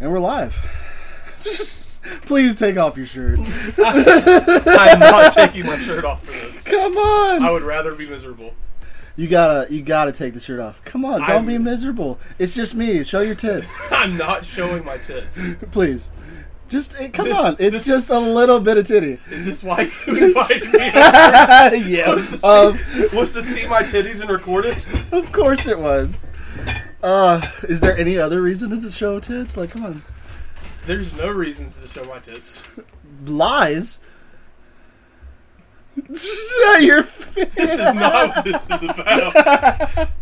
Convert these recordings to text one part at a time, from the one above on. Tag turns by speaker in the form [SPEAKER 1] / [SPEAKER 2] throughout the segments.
[SPEAKER 1] And we're live. Please take off your shirt.
[SPEAKER 2] I'm not taking my shirt off for this.
[SPEAKER 1] Come on.
[SPEAKER 2] I would rather be miserable.
[SPEAKER 1] You gotta, you gotta take the shirt off. Come on, don't
[SPEAKER 2] I'm-
[SPEAKER 1] be miserable. It's just me. Show your tits,
[SPEAKER 2] I'm not showing my tits.
[SPEAKER 1] please. Just eh, come
[SPEAKER 2] This-
[SPEAKER 1] on. It's
[SPEAKER 2] this-
[SPEAKER 1] just a little bit of titty.
[SPEAKER 2] Is this why you invited me?
[SPEAKER 1] yeah,
[SPEAKER 2] Was to, see,
[SPEAKER 1] of,
[SPEAKER 2] was to see my titties and record it?
[SPEAKER 1] of course it was. Uh, is there any other reason to show tits? Like, come on,
[SPEAKER 2] There's no reasons to show my tits.
[SPEAKER 1] lies. Your
[SPEAKER 2] This is not what this is about.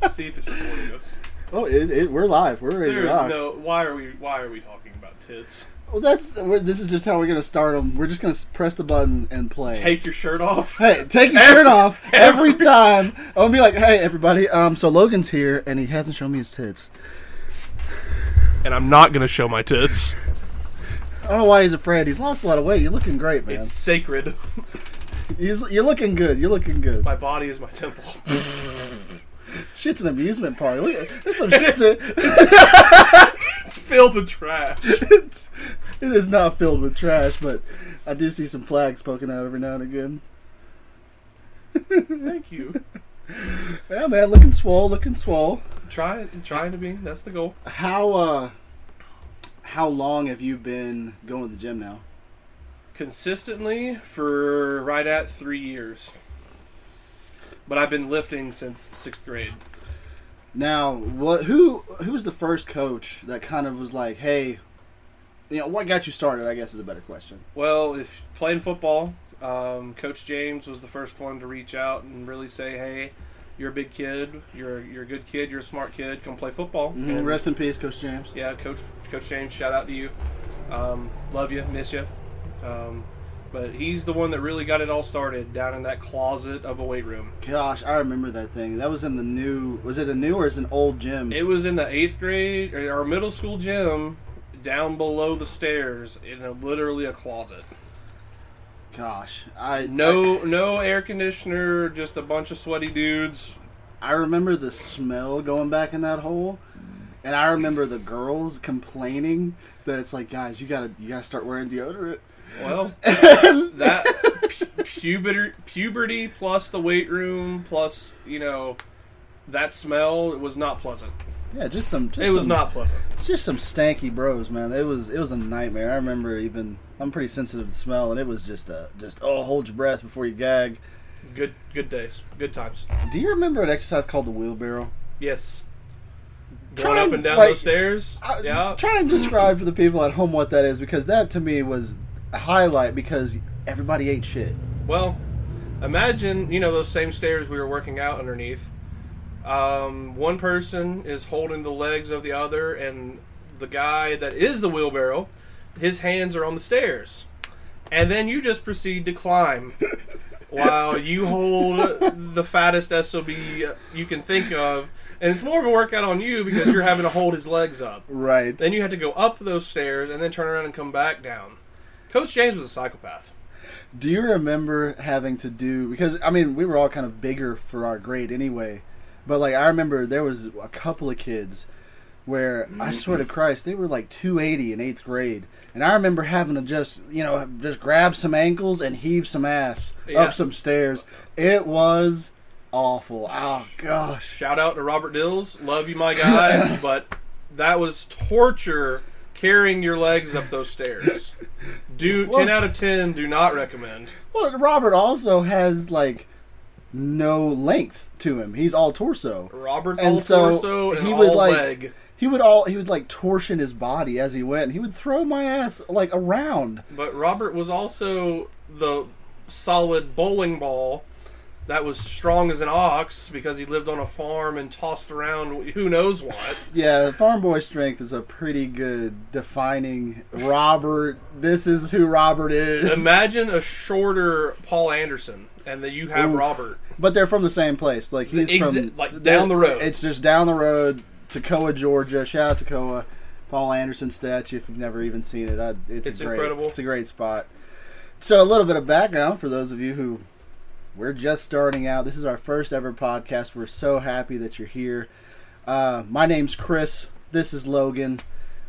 [SPEAKER 2] see if it's recording us.
[SPEAKER 1] Oh, it, it, we're live. We're ready to
[SPEAKER 2] There's
[SPEAKER 1] rock.
[SPEAKER 2] no. Why are we? Why are we talking about tits?
[SPEAKER 1] Well, that's this is just how we're gonna start them. We're just gonna press the button and play.
[SPEAKER 2] Take your shirt off.
[SPEAKER 1] Hey, take your
[SPEAKER 2] Every-
[SPEAKER 1] shirt off every,
[SPEAKER 2] every-
[SPEAKER 1] time. I'm gonna be like, hey, everybody. Um, so Logan's here and he hasn't shown me his tits.
[SPEAKER 2] And I'm not gonna show my tits.
[SPEAKER 1] I don't know why he's afraid. He's lost a lot of weight. You're looking great, man.
[SPEAKER 2] It's sacred.
[SPEAKER 1] He's, you're looking good. You're looking good.
[SPEAKER 2] My body is my temple.
[SPEAKER 1] Shit's an amusement park. Look, at- there's some shit.
[SPEAKER 2] It's filled with trash.
[SPEAKER 1] It's, it is not filled with trash, but I do see some flags poking out every now and again.
[SPEAKER 2] Thank you.
[SPEAKER 1] Yeah, man, looking swole, looking swole.
[SPEAKER 2] Try trying to be. That's the goal.
[SPEAKER 1] How uh, how long have you been going to the gym now?
[SPEAKER 2] Consistently for right at three years. But I've been lifting since sixth grade.
[SPEAKER 1] Now, what? Who who was the first coach that kind of was like, hey, you know, what got you started? I guess is a better question.
[SPEAKER 2] Well, if playing football, um, Coach James was the first one to reach out and really say, "Hey, you're a big kid. You're you're a good kid. You're a smart kid. Come play football."
[SPEAKER 1] Mhm,
[SPEAKER 2] And,
[SPEAKER 1] Rest in peace, Coach James.
[SPEAKER 2] yeah, Coach Coach James. Shout out to you. Um, love you. Miss you. Um, but he's the one that really got it all started down in that closet of a weight room.
[SPEAKER 1] Gosh, I remember that thing. That was in the new. Was it a new or is it an old gym?
[SPEAKER 2] It was in the eighth grade or our middle school gym, down below the stairs in a, literally a closet.
[SPEAKER 1] Gosh, I
[SPEAKER 2] No, no air conditioner, just a bunch of sweaty dudes.
[SPEAKER 1] I remember the smell going back in that hole, and I remember the girls complaining that it's like, guys, you gotta you gotta start wearing deodorant.
[SPEAKER 2] Well, that pu- puberty, puberty plus the weight room plus you know that smell it was not pleasant.
[SPEAKER 1] Yeah, just some. Just
[SPEAKER 2] It was
[SPEAKER 1] some-
[SPEAKER 2] not pleasant.
[SPEAKER 1] It's just some stanky bros, man. It was it was a nightmare. I remember even I'm pretty sensitive to smell, and it was just a just oh hold your breath before you gag.
[SPEAKER 2] Good, good days, good times.
[SPEAKER 1] Do you remember an exercise called the wheelbarrow?
[SPEAKER 2] Yes.
[SPEAKER 1] Try
[SPEAKER 2] Going up
[SPEAKER 1] and,
[SPEAKER 2] down
[SPEAKER 1] like,
[SPEAKER 2] those stairs.
[SPEAKER 1] I-
[SPEAKER 2] yeah.
[SPEAKER 1] Try and describe for the people at home what that is, because that to me was highlight because everybody ate shit.
[SPEAKER 2] Well, imagine you know those same stairs we were working out underneath. Um, one person is holding the legs of the other, and the guy that is the wheelbarrow, his hands are on the stairs, and then you just proceed to climb while you hold the fattest sob you can think of, and it's more of a workout on you because you're having to hold his legs up.
[SPEAKER 1] Right.
[SPEAKER 2] Then you had to go up those stairs and then turn around and come back down. Coach James was a psychopath.
[SPEAKER 1] Do you remember having to do because I mean we were all kind of bigger for our grade anyway, but like I remember there was a couple of kids where I swear to Christ they were like 280 in eighth grade, and I remember having to just you know just grab some ankles and heave some ass
[SPEAKER 2] Yeah.
[SPEAKER 1] up some stairs. It was awful. Oh gosh.
[SPEAKER 2] Shout out to Robert Dills. Love you, my guy. but that was torture carrying your legs up those stairs. Do
[SPEAKER 1] Well-
[SPEAKER 2] 10 out of 10 do not recommend.
[SPEAKER 1] Well, Robert also has like no length to him. He's all torso.
[SPEAKER 2] Robert's
[SPEAKER 1] And
[SPEAKER 2] all
[SPEAKER 1] so
[SPEAKER 2] torso and
[SPEAKER 1] he
[SPEAKER 2] all
[SPEAKER 1] would, like-
[SPEAKER 2] leg.
[SPEAKER 1] He would all he would like torsion his body as he went. He would throw my ass like around.
[SPEAKER 2] But Robert was also the solid bowling ball that was strong as an ox because he lived on a farm and tossed around who knows what.
[SPEAKER 1] Yeah, farm boy strength is a pretty good defining Robert. This is who Robert is.
[SPEAKER 2] Imagine a shorter Paul Anderson and then you have
[SPEAKER 1] Oof.
[SPEAKER 2] Robert.
[SPEAKER 1] But they're from the same place. Like he's
[SPEAKER 2] Exa-
[SPEAKER 1] from
[SPEAKER 2] like, down the road.
[SPEAKER 1] It's just down the road, Toccoa, Georgia. Shout out Toccoa. Paul Anderson statue. If you've never even seen it, I, it's,
[SPEAKER 2] It's
[SPEAKER 1] great,
[SPEAKER 2] incredible.
[SPEAKER 1] It's a great spot. So a little bit of background for those of you who we're just starting out. This is our first ever podcast. We're so happy that you're here. Uh, my name's Chris. This is Logan.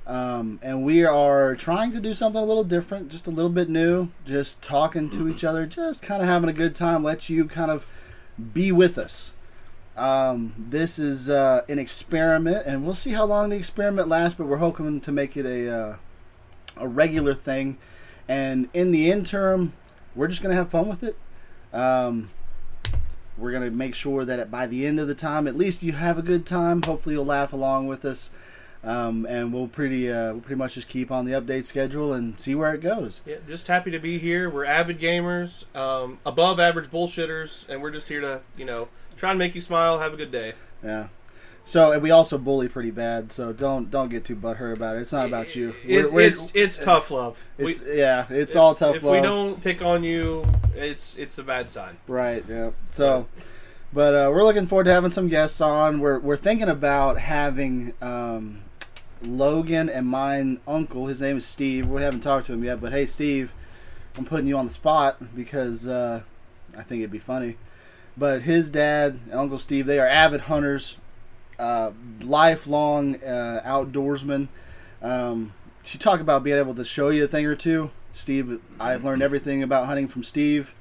[SPEAKER 1] Um, and we are trying to do something a little different, just a little bit new, just talking to each other, just kind of having a good time, let you kind of be with us. Um, this is uh, an experiment, and we'll see how long the experiment lasts, but we're hoping to make it a, uh, a regular thing. And in the interim, we're just going to have fun with it. Um, we're going to make sure that by the end of the time, at least you have a good time. Hopefully, you'll laugh along with us. Um, and we'll pretty uh, we'll pretty much just keep on the update schedule and see where it goes.
[SPEAKER 2] Yeah, just happy to be here. We're avid gamers, um, above average bullshitters, and we're just here to you know try and make you smile, have a good day.
[SPEAKER 1] Yeah. So and we also bully pretty bad. So don't don't get too butthurt about it. It's not about you.
[SPEAKER 2] It's
[SPEAKER 1] We're- we're-
[SPEAKER 2] it's, it's tough love.
[SPEAKER 1] it's-
[SPEAKER 2] We-
[SPEAKER 1] yeah. It's
[SPEAKER 2] if-
[SPEAKER 1] all tough
[SPEAKER 2] If
[SPEAKER 1] love.
[SPEAKER 2] If we don't pick on you, it's it's a bad sign.
[SPEAKER 1] Right. Yeah. So, but uh, we're looking forward to having some guests on. We're we're thinking about having um, Logan and mine uncle. His name is Steve. We haven't talked to him yet, but hey, Steve, I'm putting you on the spot because uh, I think it'd be funny. But his dad Uncle Steve, they are avid hunters, uh, lifelong uh, outdoorsmen. Um, to talk about being able to show you a thing or two, Steve, I've learned everything about hunting from Steve.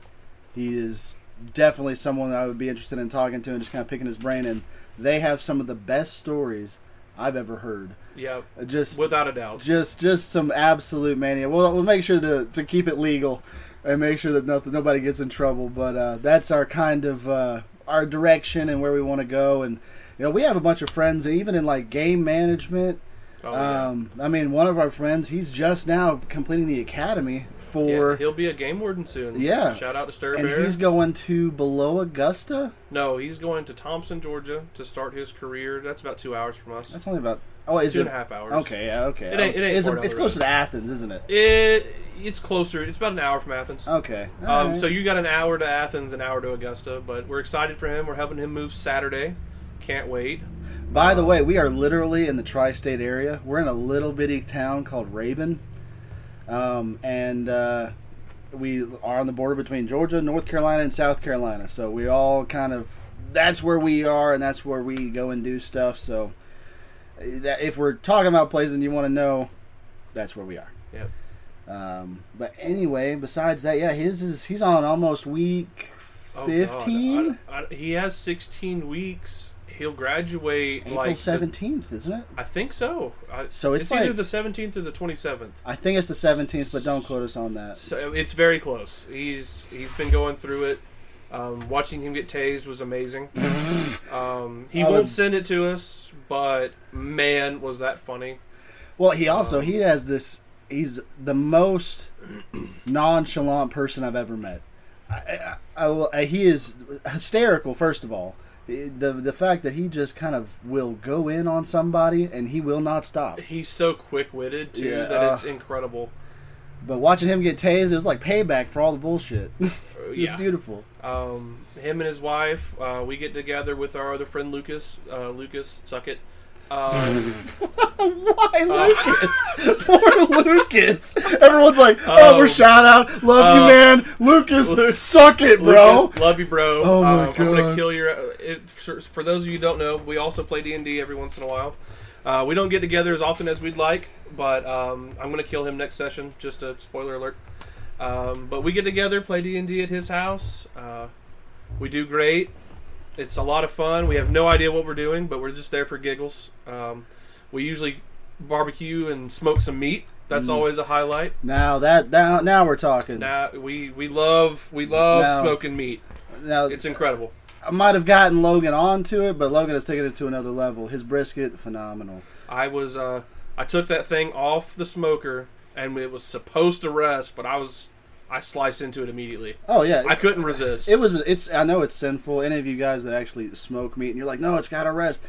[SPEAKER 1] He is definitely someone I would be interested in talking to and just kind of picking his brain. And they have some of the best stories I've ever heard.
[SPEAKER 2] Yeah,
[SPEAKER 1] Just
[SPEAKER 2] without a doubt.
[SPEAKER 1] just just some absolute mania. We'll, we'll make sure to, to keep it legal and make sure that nothing, nobody gets in trouble. But uh, that's our kind of uh, our direction and where we want to go. And you know, we have a bunch of friends, even in like game management.
[SPEAKER 2] Oh, yeah.
[SPEAKER 1] um, I mean, one of our friends, he's just now completing the academy for.
[SPEAKER 2] Yeah, he'll be a game warden soon.
[SPEAKER 1] Yeah.
[SPEAKER 2] Shout out to Stir
[SPEAKER 1] and he's going to below Augusta.
[SPEAKER 2] no, he's going to Thompson, Georgia, to start his career. That's about two hours from us.
[SPEAKER 1] That's only about oh, is
[SPEAKER 2] two
[SPEAKER 1] it
[SPEAKER 2] and a half hours.
[SPEAKER 1] okay? Yeah, okay.
[SPEAKER 2] It ain't- it ain't down
[SPEAKER 1] it's closer to Athens, isn't it?
[SPEAKER 2] It it's closer. It's about an hour from Athens.
[SPEAKER 1] Okay.
[SPEAKER 2] Um,
[SPEAKER 1] alright.
[SPEAKER 2] so you got an hour to Athens, an hour to Augusta, but we're excited for him. We're helping him move Saturday. Can't wait.
[SPEAKER 1] By the way, we are literally in the tri-state area. We're in a little bitty town called Rabun, um, and uh, we are on the border between Georgia, North Carolina, and South Carolina. So we all kind of that's where we are, and that's where we go and do stuff. So that, if we're talking about places and you want to know, that's where we are.
[SPEAKER 2] Yep.
[SPEAKER 1] Um, but anyway, besides that, yeah, his is he's on almost week
[SPEAKER 2] Oh,
[SPEAKER 1] fifteen.
[SPEAKER 2] I- he has 16 weeks. He'll graduate
[SPEAKER 1] April
[SPEAKER 2] like the-
[SPEAKER 1] seventeenth, isn't it?
[SPEAKER 2] I think so. I,
[SPEAKER 1] So it's
[SPEAKER 2] either
[SPEAKER 1] like-
[SPEAKER 2] the 17th or the 27th.
[SPEAKER 1] I think it's the seventeenth, but don't quote us on that.
[SPEAKER 2] So it's very close. He's he's been going through it. Um, watching him get tased was amazing. um, he
[SPEAKER 1] I
[SPEAKER 2] won't send it to us, but man, was that funny.
[SPEAKER 1] Well, he also
[SPEAKER 2] Um,
[SPEAKER 1] he has this. He's the most nonchalant person I've ever met. I, I, I, he is hysterical. First of all, the the fact that he just kind of will go in on somebody and he will not stop.
[SPEAKER 2] He's so quick witted too
[SPEAKER 1] Yeah,
[SPEAKER 2] that it's
[SPEAKER 1] uh,
[SPEAKER 2] incredible.
[SPEAKER 1] But watching him get tased, it was like payback for all the bullshit. it was beautiful.
[SPEAKER 2] Um, him and his wife, uh, we get together with our other friend Lucas. Uh, Lucas, suck it. Um,
[SPEAKER 1] Why Lucas? Poor Lucas. Everyone's like, "Oh,
[SPEAKER 2] Oh.
[SPEAKER 1] we're shout out, love
[SPEAKER 2] Uh,
[SPEAKER 1] you, man, Lucas.
[SPEAKER 2] Lu-
[SPEAKER 1] suck it, bro."
[SPEAKER 2] Lucas, love you, bro.
[SPEAKER 1] Oh, my
[SPEAKER 2] Um, I'm gonna
[SPEAKER 1] God.
[SPEAKER 2] kill your. uh, It, for, for those of you who don't know, we also play D and D every once in a while. Uh, we don't get together as often as we'd like, but um, I'm gonna kill him next session. Just a spoiler alert. Um, but we get together, play D and D at his house. Uh, we do great. It's a lot of fun. We have no idea what we're doing, but we're just there for giggles. Um, we usually barbecue and smoke some meat. That's
[SPEAKER 1] Mm.
[SPEAKER 2] always a highlight.
[SPEAKER 1] Now that now now we're talking.
[SPEAKER 2] Now we we love we love
[SPEAKER 1] Now-
[SPEAKER 2] smoking meat.
[SPEAKER 1] now
[SPEAKER 2] It's incredible.
[SPEAKER 1] I might have gotten Logan onto it, but Logan has taken it to another level. His brisket, phenomenal.
[SPEAKER 2] I was uh, I took that thing off the smoker and it was supposed to rest, but I was I sliced into it immediately.
[SPEAKER 1] Oh yeah,
[SPEAKER 2] I couldn't resist.
[SPEAKER 1] it was. It's. I know it's sinful. Any of you guys that actually smoke meat and you're like, no, it's got to rest.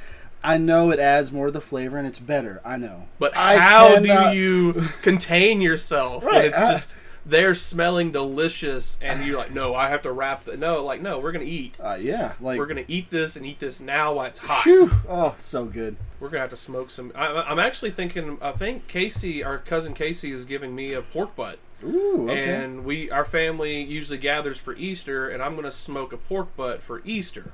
[SPEAKER 1] I know it adds more to the flavor and it's better. I know.
[SPEAKER 2] but
[SPEAKER 1] I
[SPEAKER 2] how
[SPEAKER 1] cannot-
[SPEAKER 2] do you contain yourself when
[SPEAKER 1] Right,
[SPEAKER 2] it's
[SPEAKER 1] I-
[SPEAKER 2] just they're smelling delicious and you're like, no, I have to wrap the no, like no, we're gonna eat.
[SPEAKER 1] Uh, yeah, like.
[SPEAKER 2] We're gonna eat this and eat this now while it's hot.
[SPEAKER 1] Oh, so good.
[SPEAKER 2] We're gonna have to smoke some. I, I'm actually thinking. I think Casey, our cousin Casey, is giving me a pork butt.
[SPEAKER 1] Ooh. Okay.
[SPEAKER 2] and we our family usually gathers for Easter, and I'm going to smoke a pork butt for Easter.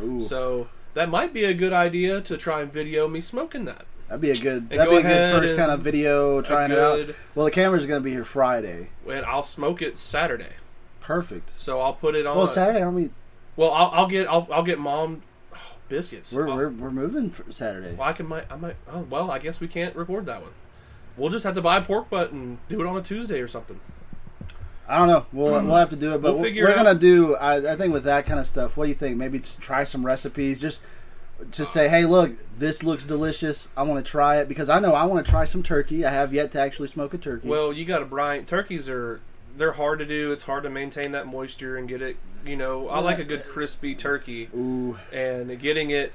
[SPEAKER 1] Ooh.
[SPEAKER 2] So that might be a good idea to try and video me smoking that.
[SPEAKER 1] That'd be a good. That'd
[SPEAKER 2] go
[SPEAKER 1] be a good first kind of video trying it out. Well, the camera's gonna be here Friday.
[SPEAKER 2] And I'll smoke it Saturday.
[SPEAKER 1] Perfect.
[SPEAKER 2] So I'll put it on.
[SPEAKER 1] Well, Saturday, aren't we?
[SPEAKER 2] Well, I'll, I'll get I'll, I'll get mom oh, biscuits.
[SPEAKER 1] We're,
[SPEAKER 2] I'll-
[SPEAKER 1] we're, we're moving for Saturday.
[SPEAKER 2] well, I can might I might. Oh well, I guess we can't record that one. We'll just have to buy a pork butt and do it on a Tuesday or something.
[SPEAKER 1] I don't know. We'll we'll have to do it, but
[SPEAKER 2] We'll
[SPEAKER 1] we're,
[SPEAKER 2] figure
[SPEAKER 1] we're
[SPEAKER 2] it out.
[SPEAKER 1] gonna do. I, I think with that kind of stuff. What do you think? Maybe just try some recipes. Just to say, hey, look, this looks delicious. I want to try it because I know I want to try some turkey. I have yet to actually smoke a turkey.
[SPEAKER 2] Well, you got to brine. Turkeys are they're hard to do. It's hard to maintain that moisture and get it. You know, I like a good uh, crispy turkey,
[SPEAKER 1] ooh,
[SPEAKER 2] and getting it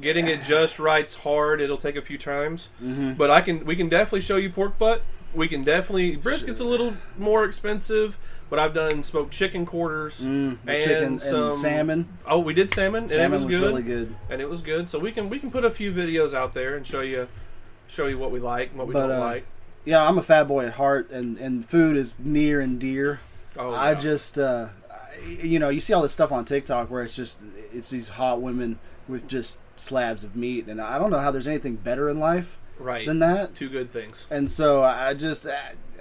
[SPEAKER 2] getting it just right's hard. It'll take a few times,
[SPEAKER 1] Mhm.
[SPEAKER 2] but I can we can definitely show you pork butt. We can definitely brisket's a little more expensive, but I've done smoked chicken quarters
[SPEAKER 1] mm,
[SPEAKER 2] and
[SPEAKER 1] chicken
[SPEAKER 2] some
[SPEAKER 1] and salmon.
[SPEAKER 2] Oh, we did salmon, and
[SPEAKER 1] Salmon
[SPEAKER 2] it was,
[SPEAKER 1] was
[SPEAKER 2] good.
[SPEAKER 1] really good.
[SPEAKER 2] and it was good. So we can we can put a few videos out there and show you show you what we like and what we
[SPEAKER 1] But,
[SPEAKER 2] don't
[SPEAKER 1] uh,
[SPEAKER 2] like.
[SPEAKER 1] Yeah, I'm a fat boy at heart, and and food is near and dear.
[SPEAKER 2] Oh,
[SPEAKER 1] I just, uh, I- you know, you see all this stuff on TikTok where it's just it's these hot women with just slabs of meat, and I don't know how there's anything better in life
[SPEAKER 2] right.
[SPEAKER 1] than that.
[SPEAKER 2] Two good things.
[SPEAKER 1] And so I just, uh,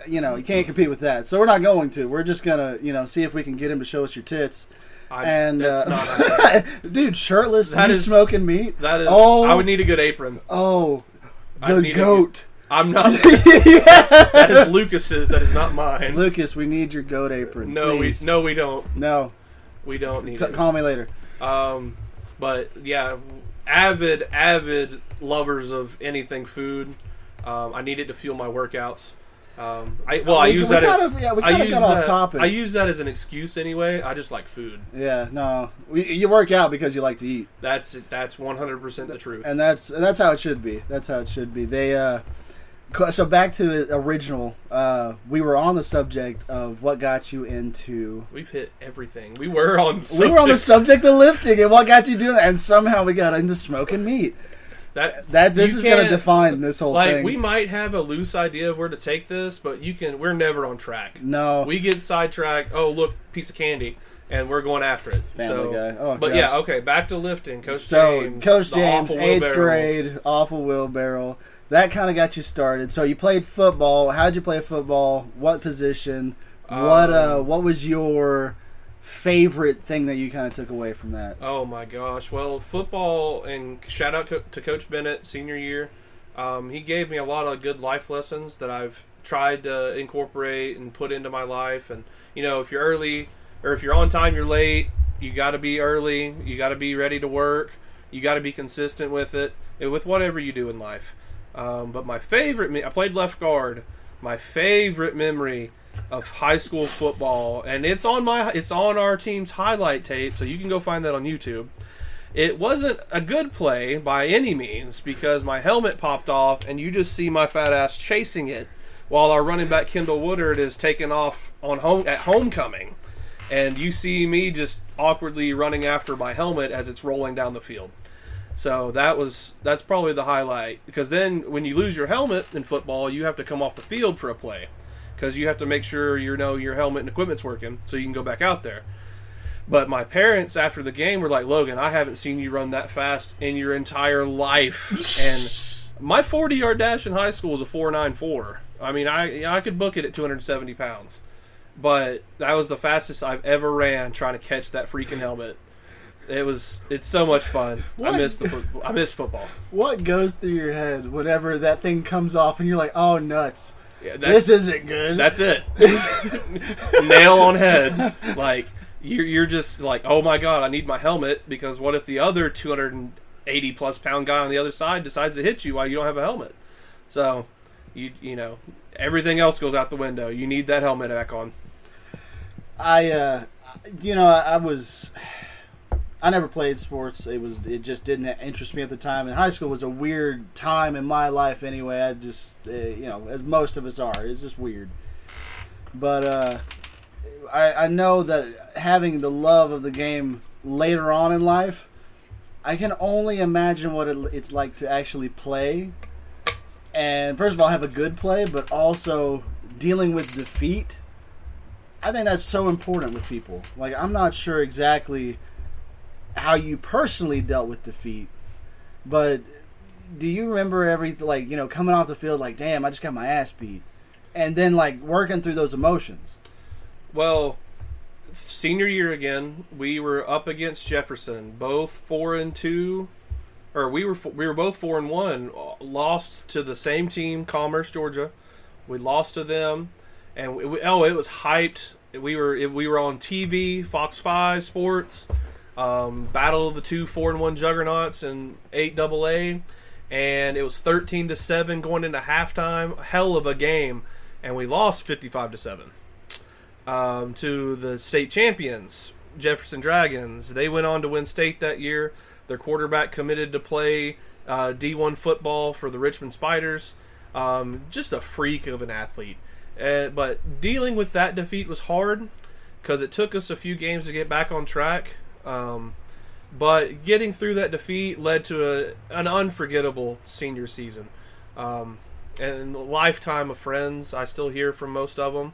[SPEAKER 1] you know, you can't compete with that. So we're not going to. We're just gonna, you know, see if we can get him to show us your tits.
[SPEAKER 2] I,
[SPEAKER 1] and uh,
[SPEAKER 2] not
[SPEAKER 1] dude, shirtless,
[SPEAKER 2] That
[SPEAKER 1] you
[SPEAKER 2] is-
[SPEAKER 1] smoking meat.
[SPEAKER 2] that is.
[SPEAKER 1] Oh.
[SPEAKER 2] I would need a good apron.
[SPEAKER 1] Oh, the goat.
[SPEAKER 2] I'm not. That is Lucas's. That is not mine.
[SPEAKER 1] Lucas, we need your goat apron.
[SPEAKER 2] no, we no, we don't.
[SPEAKER 1] no.
[SPEAKER 2] We don't need
[SPEAKER 1] T-
[SPEAKER 2] it.
[SPEAKER 1] call me later.
[SPEAKER 2] Um, but yeah, avid, avid lovers of anything food. Um, I need it to fuel my workouts. Um, I well, I
[SPEAKER 1] We-
[SPEAKER 2] use
[SPEAKER 1] we
[SPEAKER 2] that.
[SPEAKER 1] kind
[SPEAKER 2] as,
[SPEAKER 1] of- yeah, we
[SPEAKER 2] I
[SPEAKER 1] kind of got
[SPEAKER 2] that.
[SPEAKER 1] off topic.
[SPEAKER 2] I use that as an excuse anyway. I just like food.
[SPEAKER 1] Yeah, no, we, you work out because you like to eat,
[SPEAKER 2] That's that's 100 percent the truth.
[SPEAKER 1] and that's and that's how it should be. That's how it should be. They uh, so back to the original. Uh, we were on the subject of what got you into.
[SPEAKER 2] We've hit everything. We were on.
[SPEAKER 1] We were on the
[SPEAKER 2] subject
[SPEAKER 1] subject of lifting and what got you doing that, and somehow we got into smoking meat.
[SPEAKER 2] that
[SPEAKER 1] That this is going to define this whole
[SPEAKER 2] like
[SPEAKER 1] thing.
[SPEAKER 2] we might have a loose idea of where to take this, but you can. We're never on track.
[SPEAKER 1] no,
[SPEAKER 2] We get sidetracked. Oh, look, piece of candy, and we're going after it.
[SPEAKER 1] Family
[SPEAKER 2] so,
[SPEAKER 1] Guy. Oh,
[SPEAKER 2] but
[SPEAKER 1] gosh.
[SPEAKER 2] yeah, okay. Back to lifting, Coach
[SPEAKER 1] so
[SPEAKER 2] James.
[SPEAKER 1] Coach James, eighth grade, awful wheelbarrow. That kind of got you started. So you played football. How'd you play football? What position? what uh?
[SPEAKER 2] Um,
[SPEAKER 1] What was your favorite thing that you kind of took away from that?
[SPEAKER 2] Oh my gosh! Well, football and shout out co- to Coach Bennett, senior year. Um, he gave me a lot of good life lessons that I've tried to incorporate and put into my life. And you know, if you're early or if you're on time, you're late. You got to be early. You got to be ready to work. You got to be consistent with it, with whatever you do in life. Um, but my favorite, me- I played left guard. My favorite memory of high school football, and it's on my, it's on our team's highlight tape, so you can go find that on YouTube. It wasn't a good play by any means because my helmet popped off, and you just see my fat ass chasing it while our running back Kendall Woodard is taking off on home at homecoming, and you see me just awkwardly running after my helmet as it's rolling down the field. So that was that's probably the highlight because then when you lose your helmet in football, you have to come off the field for a play because you have to make sure you know your helmet and equipment's working so you can go back out there. But my parents after the game were like, "Logan, I haven't seen you run that fast in your entire life." and my 40-yard dash in high school was a 4.94. I mean, I I could book it at 270 pounds, but that was the fastest I've ever ran trying to catch that freaking helmet. It was it's so much fun.
[SPEAKER 1] What?
[SPEAKER 2] I miss the foot- I miss football.
[SPEAKER 1] What goes through your head whenever that thing comes off and you're like, "Oh nuts,
[SPEAKER 2] Yeah,
[SPEAKER 1] this isn't good."
[SPEAKER 2] That's it. Nail on head. Like you're you're just like, oh my god, I need my helmet because what if the other 280 plus pound guy on the other side decides to hit you while you don't have a helmet? So you you know everything else goes out the window. You need that helmet back on.
[SPEAKER 1] I, uh, you know, I was, I never played sports. It was, it just didn't interest me at the time. And high school was a weird time in my life anyway. I just, uh, you know, as most of us are, it's just weird. But uh, I, I know that having the love of the game later on in life, I can only imagine what it, it's like to actually play. And first of all, have a good play, but also dealing with defeat. I think that's so important with people. Like, I'm not sure exactly how you personally dealt with defeat, but do you remember every like you know coming off the field like, damn, I just got my ass beat, and then like working through those emotions?
[SPEAKER 2] Well, senior year again, we were up against Jefferson, both four and two, or we were we were both four and one. Lost to the same team, Commerce, Georgia. We lost to them, and we, oh, it was hyped. We were we were on TV, Fox Five Sports, um, battle of the two four and one juggernauts and eight double A, and it was thirteen to seven going into halftime. Hell of a game, and we lost fifty five to seven um, to the state champions, Jefferson Dragons. They went on to win state that year. Their quarterback committed to play uh, D1 football for the Richmond Spiders. Um, just a freak of an athlete. Uh, but dealing with that defeat was hard because it took us a few games to get back on track. Um, but getting through that defeat led to a, an unforgettable senior season. Um, and a lifetime of friends. I still hear from most of them.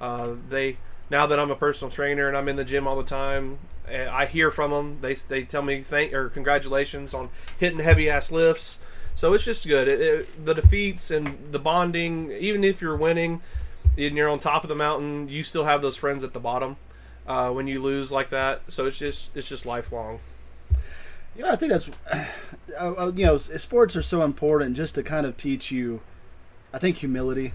[SPEAKER 2] Uh, they now that I'm a personal trainer and I'm in the gym all the time, eh, I hear from them. They they tell me thank or congratulations on hitting heavy ass lifts. So it's just good. It, it, the defeats and the bonding, even if you're winning and you're on top of the mountain, you still have those friends at the bottom uh, when you lose like that. So it's just it's just lifelong.
[SPEAKER 1] Yeah, I think that's uh, uh, you know sports are so important just to kind of teach you. I think humility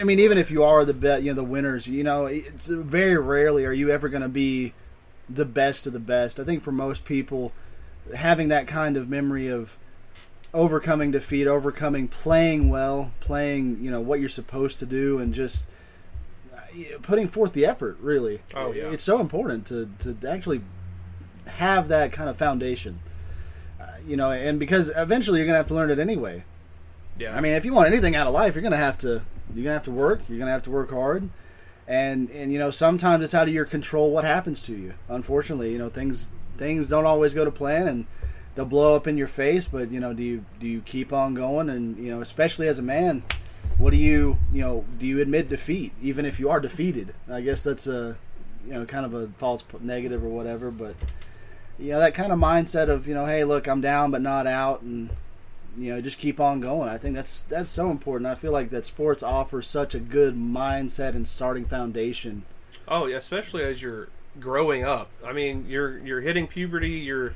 [SPEAKER 1] I mean, even if you are the bet, you know, the winners, you know, it's very rarely are you ever going to be the best of the best. I think for most people, having that kind of memory of overcoming defeat, overcoming playing well, playing, you know, what you're supposed to do, and just putting forth the effort. Really,
[SPEAKER 2] oh yeah,
[SPEAKER 1] it's so important to to actually have that kind of foundation. Uh, you know, and because eventually you're going to have to learn it anyway.
[SPEAKER 2] Yeah.
[SPEAKER 1] I mean, if you want anything out of life, you're going to have to you're gonna have to work. You're gonna have to work hard, and and you know sometimes it's out of your control what happens to you. Unfortunately, you know things things don't always go to plan, and they'll blow up in your face. But you know, do you do you keep on going? And you know, especially as a man, what do you you know do you admit defeat even if you are defeated? I guess that's a you know kind of a false negative or whatever, but you know that kind of mindset of you know hey look I'm down but not out and you know just keep on going. I think that's that's so important. I feel like that sports offers such a good mindset and starting foundation.
[SPEAKER 2] Oh yeah especially as you're growing up. I mean you're you're hitting puberty you're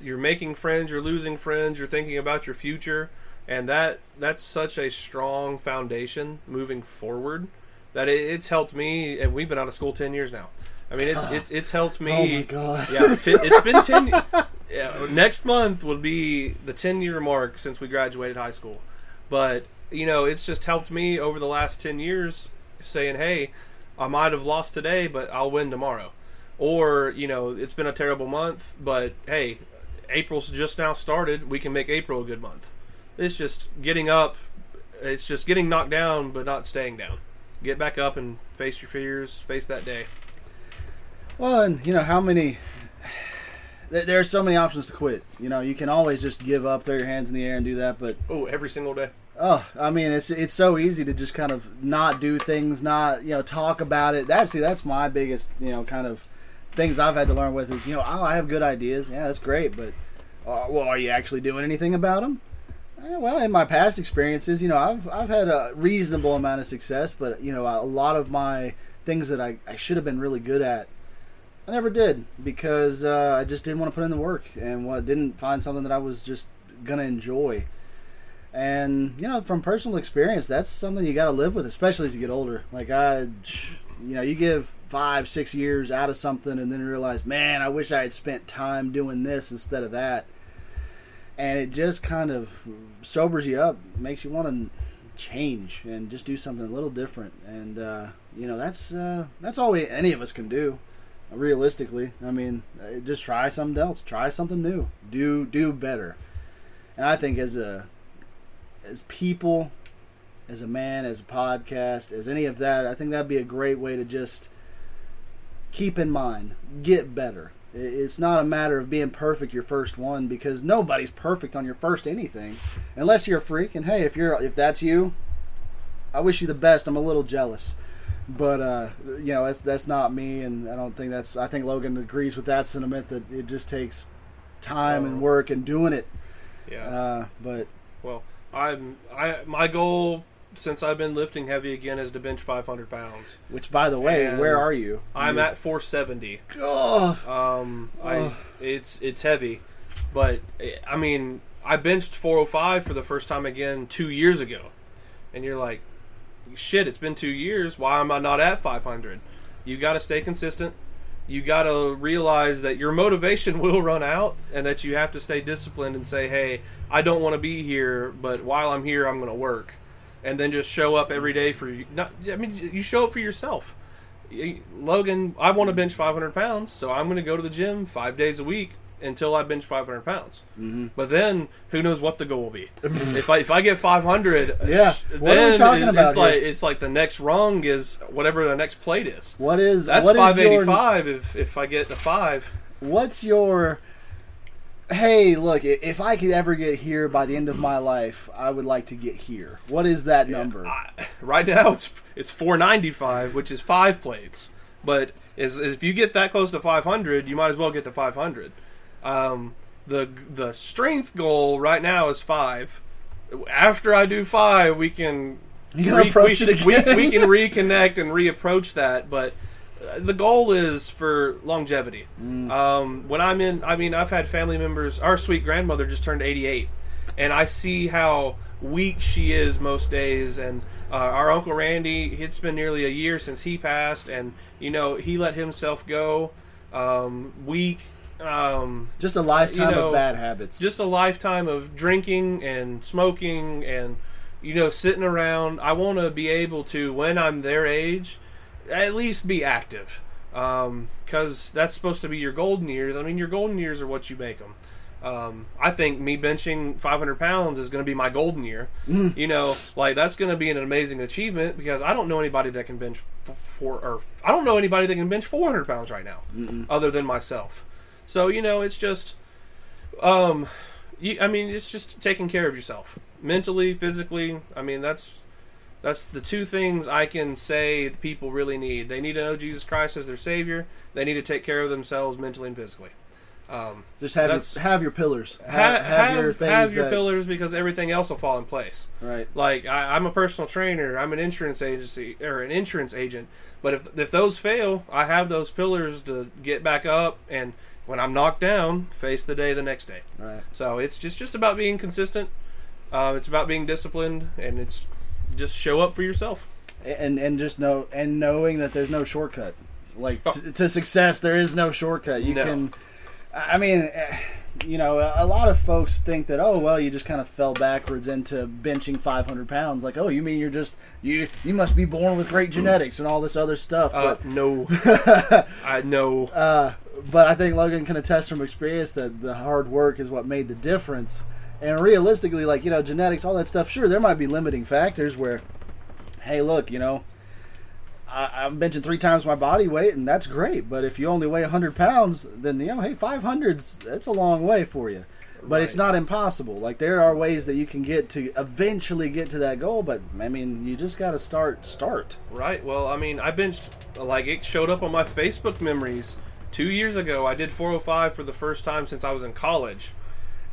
[SPEAKER 2] you're making friends you're losing friends you're thinking about your future and that that's such a strong foundation moving forward that it, it's helped me and we've been out of school 10 years now i mean it's it's it's helped me
[SPEAKER 1] oh my god
[SPEAKER 2] yeah t- it's been 10 yeah, next month would be the 10 year mark since we graduated high school. But, you know, it's just helped me over the last 10 years saying, hey, I might have lost today, but I'll win tomorrow. Or, you know, it's been a terrible month, but hey, April's just now started. We can make April a good month. It's just getting up, it's just getting knocked down, but not staying down. Get back up and face your fears, face that day.
[SPEAKER 1] Well, and, you know, how many there are so many options to quit. You know, you can always just give up, throw your hands in the air, and do that. But
[SPEAKER 2] oh, every single day.
[SPEAKER 1] Oh, I mean, it's it's so easy to just kind of not do things, not you know talk about it. That's see, that's my biggest you know kind of things I've had to learn with is you know oh I have good ideas, yeah that's great, but uh, well are you actually doing anything about them? Eh, well, in my past experiences, you know I've I've had a reasonable amount of success, but you know a lot of my things that I, I should have been really good at I never did because uh, I just didn't want to put in the work and what didn't find something that I was just gonna enjoy. And you know, from personal experience, that's something you got to live with, especially as you get older. Like I, you know, you give five, six years out of something, and then realize, man, I wish I had spent time doing this instead of that. And it just kind of sobers you up, makes you want to change and just do something a little different. And uh, you know, that's uh, that's all we any of us can do realistically. I mean, uh, just try something else. Try something new. Do do better. And I think as a as people, as a man, as a podcast, as any of that, I think that'd be a great way to just keep in mind, get better. It's not a matter of being perfect your first one because nobody's perfect on your first anything, unless you're a freak. And hey, if you're if that's you, I wish you the best. I'm a little jealous but uh, you know that's that's not me, and I don't think that's. I think Logan agrees with that sentiment that it just takes time and oh. work and doing it
[SPEAKER 2] Yeah.
[SPEAKER 1] Uh, but
[SPEAKER 2] well, I'm I my goal since I've been lifting heavy again is to bench 500 pounds.
[SPEAKER 1] which, by the way,
[SPEAKER 2] And
[SPEAKER 1] where are you?
[SPEAKER 2] I'm
[SPEAKER 1] You-
[SPEAKER 2] at 470.
[SPEAKER 1] Ugh.
[SPEAKER 2] Um, I it's it's heavy, but eh, I mean I benched 405 for the first time again two years ago, and you're like, shit, it's been two years. Why am I not at 500? You got to stay consistent. You got to realize that your motivation will run out, and that you have to stay disciplined and say, hey, I don't want to be here, but while I'm here, I'm going to work, and then just show up every day for you. Not, I mean, you show up for yourself. Logan, I want to bench 500 pounds, so I'm going to go to the gym five days a week until I bench 500 pounds.
[SPEAKER 1] Mm-hmm.
[SPEAKER 2] But then, who knows what the goal will be? if I if I get 500,
[SPEAKER 1] Yeah. What are we talking
[SPEAKER 2] it-
[SPEAKER 1] about
[SPEAKER 2] It's like it's like the next rung is whatever the next plate is.
[SPEAKER 1] What is
[SPEAKER 2] That's
[SPEAKER 1] what is your
[SPEAKER 2] 585 if if I get to five.
[SPEAKER 1] what's your hey look if i could ever get here by the end of my life i would like to get here what is that number
[SPEAKER 2] I, right now it's it's 495, which is five plates. But is, if you get that close to 500, you might as well get to 500. Um, the the strength goal right now is five. After I do five, we can
[SPEAKER 1] You can approach
[SPEAKER 2] we,
[SPEAKER 1] it again.
[SPEAKER 2] We, can reconnect and reapproach that, but the goal is for longevity.
[SPEAKER 1] Mm.
[SPEAKER 2] Um, when I'm in, I mean, I've had family members. Our sweet grandmother just turned 88, and I see how weak she is most days. And uh, our uncle Randy, it's been nearly a year since he passed, and you know he let himself go, um, weak. Um,
[SPEAKER 1] just a lifetime
[SPEAKER 2] you know,
[SPEAKER 1] of bad habits
[SPEAKER 2] just a lifetime of drinking and smoking and you know sitting around i want to be able to when i'm their age at least be active. Because that's supposed to be your golden years. I mean your golden years are what you make them um, i think me benching 500 pounds is going to be my golden year. You know like that's going to be an amazing achievement because i don't know anybody that can bench four or i don't know anybody that can bench 400 pounds right now other than myself. So you know it's just um you, I mean, it's just taking care of yourself. Mentally, physically. I mean, that's that's the two things I can say people really need. They need to know Jesus Christ as their Savior. They need to take care of themselves mentally and physically. Um,
[SPEAKER 1] just have your, have your pillars
[SPEAKER 2] ha-
[SPEAKER 1] have,
[SPEAKER 2] have,
[SPEAKER 1] your things
[SPEAKER 2] have your
[SPEAKER 1] that-
[SPEAKER 2] pillars because everything else will fall in place.
[SPEAKER 1] right
[SPEAKER 2] Like I, I'm a personal trainer. I'm an insurance agency or an insurance agent. But if if those fail, I have those pillars to get back up and when I'm knocked down, face the day the next day.
[SPEAKER 1] right
[SPEAKER 2] So it's just just about being consistent. Uh, it's about being disciplined, and it's just show up for yourself.
[SPEAKER 1] and and just know and knowing that there's no shortcut like
[SPEAKER 2] Oh.
[SPEAKER 1] t- to success there is no shortcut you
[SPEAKER 2] No.
[SPEAKER 1] can i mean eh, you know a a lot of folks think that oh well you just kind of fell backwards into benching 500 pounds like oh you mean you're just you you must be born with great genetics and all this other stuff
[SPEAKER 2] Uh,
[SPEAKER 1] but
[SPEAKER 2] no, I know.
[SPEAKER 1] uh, but I think Logan can attest from experience that the hard work is what made the difference. And realistically, like you know, genetics, all that stuff. Sure, there might be limiting factors where, hey, look, you know, I, I'm benching three times my body weight, and that's great. But if you only weigh 100 pounds, then you know, hey, 500's that's a long way for you. But it's not impossible. Like there are ways that you can get to eventually get to that goal. But I mean, you just got to start. Start.
[SPEAKER 2] Right. Well, I mean, I benched like it showed up on my Facebook memories two years ago. I did 405 for the first time since I was in college,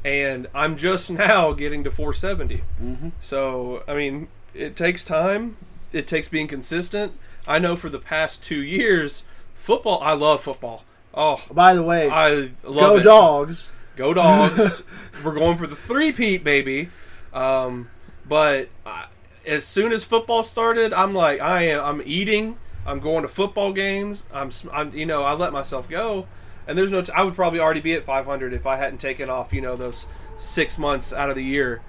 [SPEAKER 2] and I'm just now getting to 470.
[SPEAKER 1] Mhm.
[SPEAKER 2] So I mean, it takes time. It takes being consistent. I know for the past two years, football. I love football. Oh,
[SPEAKER 1] By the way,
[SPEAKER 2] I love
[SPEAKER 1] go
[SPEAKER 2] it.
[SPEAKER 1] dogs.
[SPEAKER 2] Go dogs! We're going for the three-peat, baby. Um, but I, as soon as football started, I'm like, I am. I'm eating. I'm going to football games. I'm. I'm. You know, I let myself go, and there's no. T- I would probably already be at 500 if I hadn't taken off. You know, those six months out of the year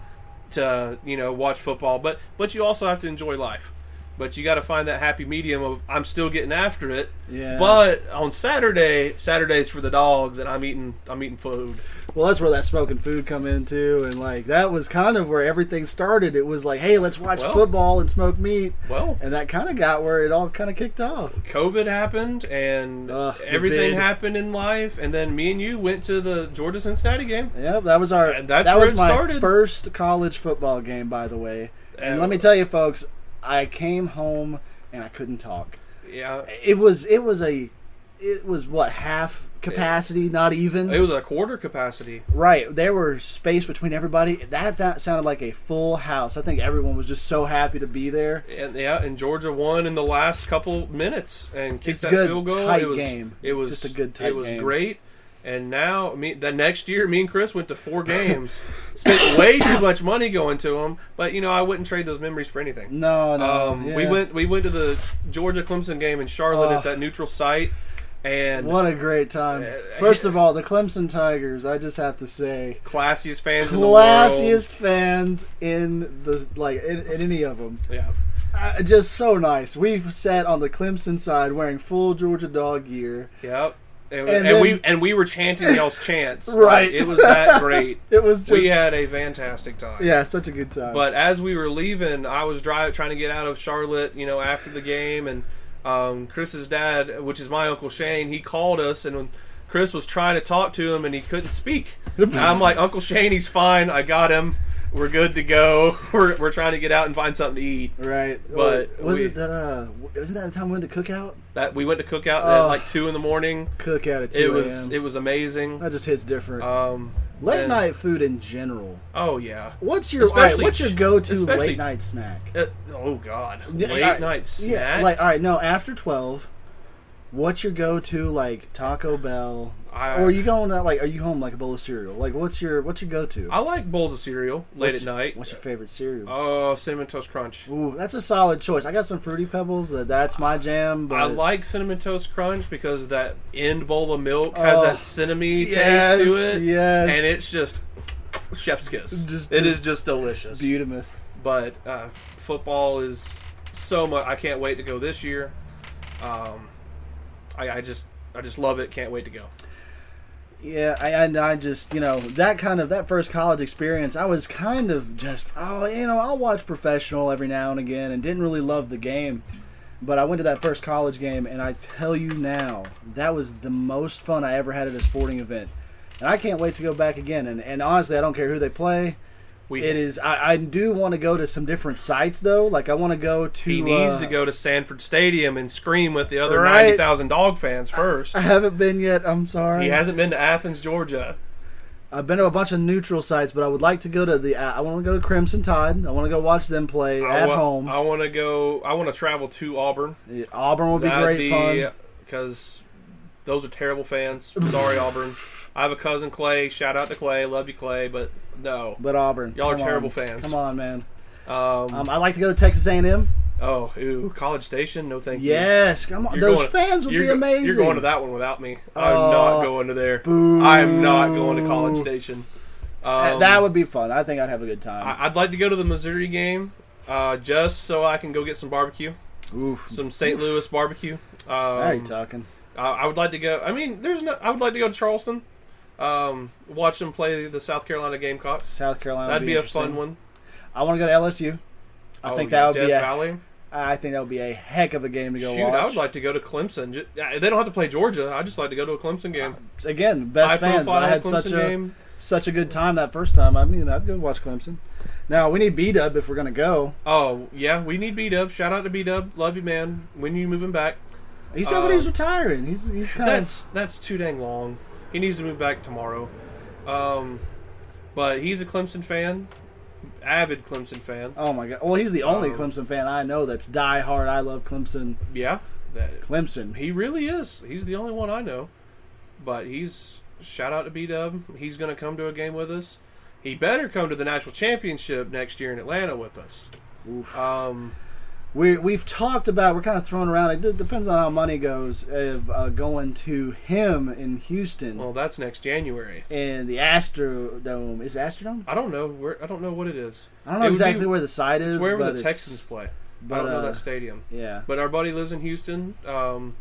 [SPEAKER 2] to you know watch football. But but you also have to enjoy life. But you got to find that happy medium of I'm still getting after it.
[SPEAKER 1] Yeah.
[SPEAKER 2] But on Saturday, Saturday's for the dogs, and I'm eating. I'm eating food.
[SPEAKER 1] Well, that's where that smoking food come into, and like that was kind of where everything started. It was like, hey, let's watch
[SPEAKER 2] Well-
[SPEAKER 1] football and smoke meat,
[SPEAKER 2] Well,
[SPEAKER 1] and that kind of got where it all kind of kicked off.
[SPEAKER 2] COVID happened, and everything happened in life, and then me and you went to the Georgia Cincinnati game.
[SPEAKER 1] Yep, that was our.
[SPEAKER 2] And that's
[SPEAKER 1] that was my
[SPEAKER 2] started.
[SPEAKER 1] first college football game, by the way. And
[SPEAKER 2] Uh,
[SPEAKER 1] let me tell you, folks, I came home and I couldn't talk.
[SPEAKER 2] Yeah,
[SPEAKER 1] It was it was a it was what half capacity, not even.
[SPEAKER 2] It was a quarter capacity.
[SPEAKER 1] Right, there were space between everybody. That that sounded like a full house. I think everyone was just so happy to be there.
[SPEAKER 2] And yeah, and Georgia won in the last couple minutes and kicked
[SPEAKER 1] It's
[SPEAKER 2] that
[SPEAKER 1] good,
[SPEAKER 2] field goal.
[SPEAKER 1] tight
[SPEAKER 2] it was
[SPEAKER 1] game.
[SPEAKER 2] it was
[SPEAKER 1] Just a good, tight
[SPEAKER 2] It was
[SPEAKER 1] game.
[SPEAKER 2] great. And now, me the next year, me and Chris went to four games. Spent way too much money going to them, but you know I wouldn't trade those memories for anything.
[SPEAKER 1] No, no,
[SPEAKER 2] Um,
[SPEAKER 1] yeah.
[SPEAKER 2] We went we went to the Georgia Clemson game in Charlotte
[SPEAKER 1] Oh.
[SPEAKER 2] at that neutral site, and
[SPEAKER 1] What a great time! First of all, the Clemson Tigers. I just have to say,
[SPEAKER 2] classiest fans in the world.
[SPEAKER 1] classiest fans in the like in, in any of them.
[SPEAKER 2] Yeah,
[SPEAKER 1] Uh, just so nice. We've sat on the Clemson side wearing full Georgia dog gear.
[SPEAKER 2] yep. And,
[SPEAKER 1] And
[SPEAKER 2] and,
[SPEAKER 1] then-
[SPEAKER 2] we and we were chanting y'all's chants.
[SPEAKER 1] Right.
[SPEAKER 2] Like, it was that great.
[SPEAKER 1] It was just
[SPEAKER 2] we had a fantastic time.
[SPEAKER 1] yeah, such a good time.
[SPEAKER 2] But as we were leaving, I was driving, trying to get out of Charlotte, you know, after the game, and um, Chris's dad, which is my uncle Shane, he called us, and Chris was trying to talk to him, and he couldn't speak. I'm like, Uncle Shane, he's fine. I got him. We're good to go. We're, we're trying to get out and find something to eat.
[SPEAKER 1] right,
[SPEAKER 2] but
[SPEAKER 1] was
[SPEAKER 2] we-
[SPEAKER 1] it that uh wasn't that the time we went to cookout?
[SPEAKER 2] That we went to cookout
[SPEAKER 1] Oh.
[SPEAKER 2] at like two in the morning.
[SPEAKER 1] Cookout at two.
[SPEAKER 2] It
[SPEAKER 1] was
[SPEAKER 2] it was amazing.
[SPEAKER 1] that just hits different.
[SPEAKER 2] Um,
[SPEAKER 1] late
[SPEAKER 2] and-
[SPEAKER 1] night food in general.
[SPEAKER 2] Oh yeah.
[SPEAKER 1] What's your right, what's your go to late night snack?
[SPEAKER 2] Uh, oh God. Late night snack.
[SPEAKER 1] Yeah, like all right, no, after twelve. What's your go to like Taco Bell?
[SPEAKER 2] I-
[SPEAKER 1] or are you going to like are you home like a bowl of cereal? Like what's your what's your go to?
[SPEAKER 2] I like bowls of cereal late
[SPEAKER 1] What's-
[SPEAKER 2] at night.
[SPEAKER 1] What's your favorite cereal?
[SPEAKER 2] Oh, cinnamon toast crunch.
[SPEAKER 1] Ooh, that's a solid choice. I got some fruity pebbles. That that's my jam. But
[SPEAKER 2] I like cinnamon toast crunch because that end bowl of milk has
[SPEAKER 1] Oh,
[SPEAKER 2] that cinnamon
[SPEAKER 1] yes,
[SPEAKER 2] taste to it,
[SPEAKER 1] yes.
[SPEAKER 2] and it's just chef's kiss.
[SPEAKER 1] Just-
[SPEAKER 2] it
[SPEAKER 1] just
[SPEAKER 2] is just delicious.
[SPEAKER 1] beautimous.
[SPEAKER 2] But uh, football is so much. I can't wait to go this year. Um, I, I just I just love it. Can't wait to go.
[SPEAKER 1] Yeah, I, and I just you know that kind of that first college experience. I was kind of just oh you know I'll watch professional every now and again, and didn't really love the game. But I went to that first college game, and I tell you now, that was the most fun I ever had at a sporting event, and I can't wait to go back again. And, and honestly, I don't care who they play.
[SPEAKER 2] We
[SPEAKER 1] It is. I, I do want to go to some different sites though. Like I want to go to.
[SPEAKER 2] He needs
[SPEAKER 1] uh,
[SPEAKER 2] to go to Sanford Stadium and scream with the other
[SPEAKER 1] Right.
[SPEAKER 2] ninety thousand dog fans first.
[SPEAKER 1] I haven't been yet. I'm sorry.
[SPEAKER 2] He hasn't been to Athens, Georgia.
[SPEAKER 1] I've been to a bunch of neutral sites, but I would like to go to the. I want to go to Crimson Tide. I want to go watch them play
[SPEAKER 2] I
[SPEAKER 1] at
[SPEAKER 2] wa-
[SPEAKER 1] home.
[SPEAKER 2] I want to go. I want to travel to Auburn.
[SPEAKER 1] Auburn will be great fun.
[SPEAKER 2] because those are terrible fans. Sorry, Auburn. I have a cousin Clay. Shout out to Clay. Love you, Clay. But no.
[SPEAKER 1] But Auburn,
[SPEAKER 2] Y'all are terrible
[SPEAKER 1] on.
[SPEAKER 2] fans.
[SPEAKER 1] Come on, man.
[SPEAKER 2] Um,
[SPEAKER 1] Um, I like to go to Texas A&M.
[SPEAKER 2] oh, ew, College Station. No, thank you.
[SPEAKER 1] Yes, come on.
[SPEAKER 2] You're
[SPEAKER 1] Those
[SPEAKER 2] going-
[SPEAKER 1] fans would be
[SPEAKER 2] go-
[SPEAKER 1] amazing.
[SPEAKER 2] You're going to that one without me. I'm
[SPEAKER 1] Oh,
[SPEAKER 2] not going to there.
[SPEAKER 1] boo.
[SPEAKER 2] I am not going to College Station.
[SPEAKER 1] Uh,
[SPEAKER 2] Um,
[SPEAKER 1] that would be fun. I think I'd have a good time.
[SPEAKER 2] I, I'd like to go to the Missouri game, uh, just so I can go get some barbecue,
[SPEAKER 1] Oof.
[SPEAKER 2] some St. Louis barbecue. Um,
[SPEAKER 1] Now you're talking.
[SPEAKER 2] I, I would like to go. I mean, there's no. I would like to go to Charleston, um, watch them play the South Carolina Gamecocks.
[SPEAKER 1] South Carolina.
[SPEAKER 2] That'd be, a fun one.
[SPEAKER 1] I want to go to LSU. I
[SPEAKER 2] Oh,
[SPEAKER 1] think that would
[SPEAKER 2] Death
[SPEAKER 1] be a.
[SPEAKER 2] Valley.
[SPEAKER 1] I think that would be a heck of a game to go
[SPEAKER 2] Shoot,
[SPEAKER 1] watch.
[SPEAKER 2] I would like to go to Clemson. Yeah, They don't have to play Georgia. I just like to go to a Clemson game.
[SPEAKER 1] Again, best
[SPEAKER 2] High
[SPEAKER 1] fans. I had
[SPEAKER 2] Clemson
[SPEAKER 1] such a
[SPEAKER 2] game.
[SPEAKER 1] such a good time that first time. I mean, I'd go watch Clemson. Now we need B Dub if we're gonna go.
[SPEAKER 2] Oh yeah, we need B Dub. Shout out to B Dub. Love you, man. When you moving back?
[SPEAKER 1] He said when he was
[SPEAKER 2] Um,
[SPEAKER 1] retiring. He's he's kind
[SPEAKER 2] That's that's too dang long. He needs to move back tomorrow. Um, but he's a Clemson fan, avid Clemson fan.
[SPEAKER 1] Oh my god. Well, he's the only
[SPEAKER 2] Um,
[SPEAKER 1] Clemson fan I know that's die hard. I love Clemson.
[SPEAKER 2] Yeah, that,
[SPEAKER 1] Clemson.
[SPEAKER 2] he really is. He's the only one I know. But he's shout out to B Dub. He's going to come to a game with us. He better come to the national championship next year in Atlanta with us.
[SPEAKER 1] Oof.
[SPEAKER 2] Um,
[SPEAKER 1] We we've talked about. We're kind of throwing around. It depends on how money goes. Of uh, going to him in Houston
[SPEAKER 2] well, that's next January.
[SPEAKER 1] And the Astrodome. Is it Astrodome?
[SPEAKER 2] I don't know where. I don't know what it is.
[SPEAKER 1] I don't know
[SPEAKER 2] It
[SPEAKER 1] exactly
[SPEAKER 2] be-
[SPEAKER 1] where the site is.
[SPEAKER 2] It's wherever the Texans play.
[SPEAKER 1] But
[SPEAKER 2] I don't know
[SPEAKER 1] uh,
[SPEAKER 2] that stadium.
[SPEAKER 1] yeah.
[SPEAKER 2] But our buddy lives in Houston. Um,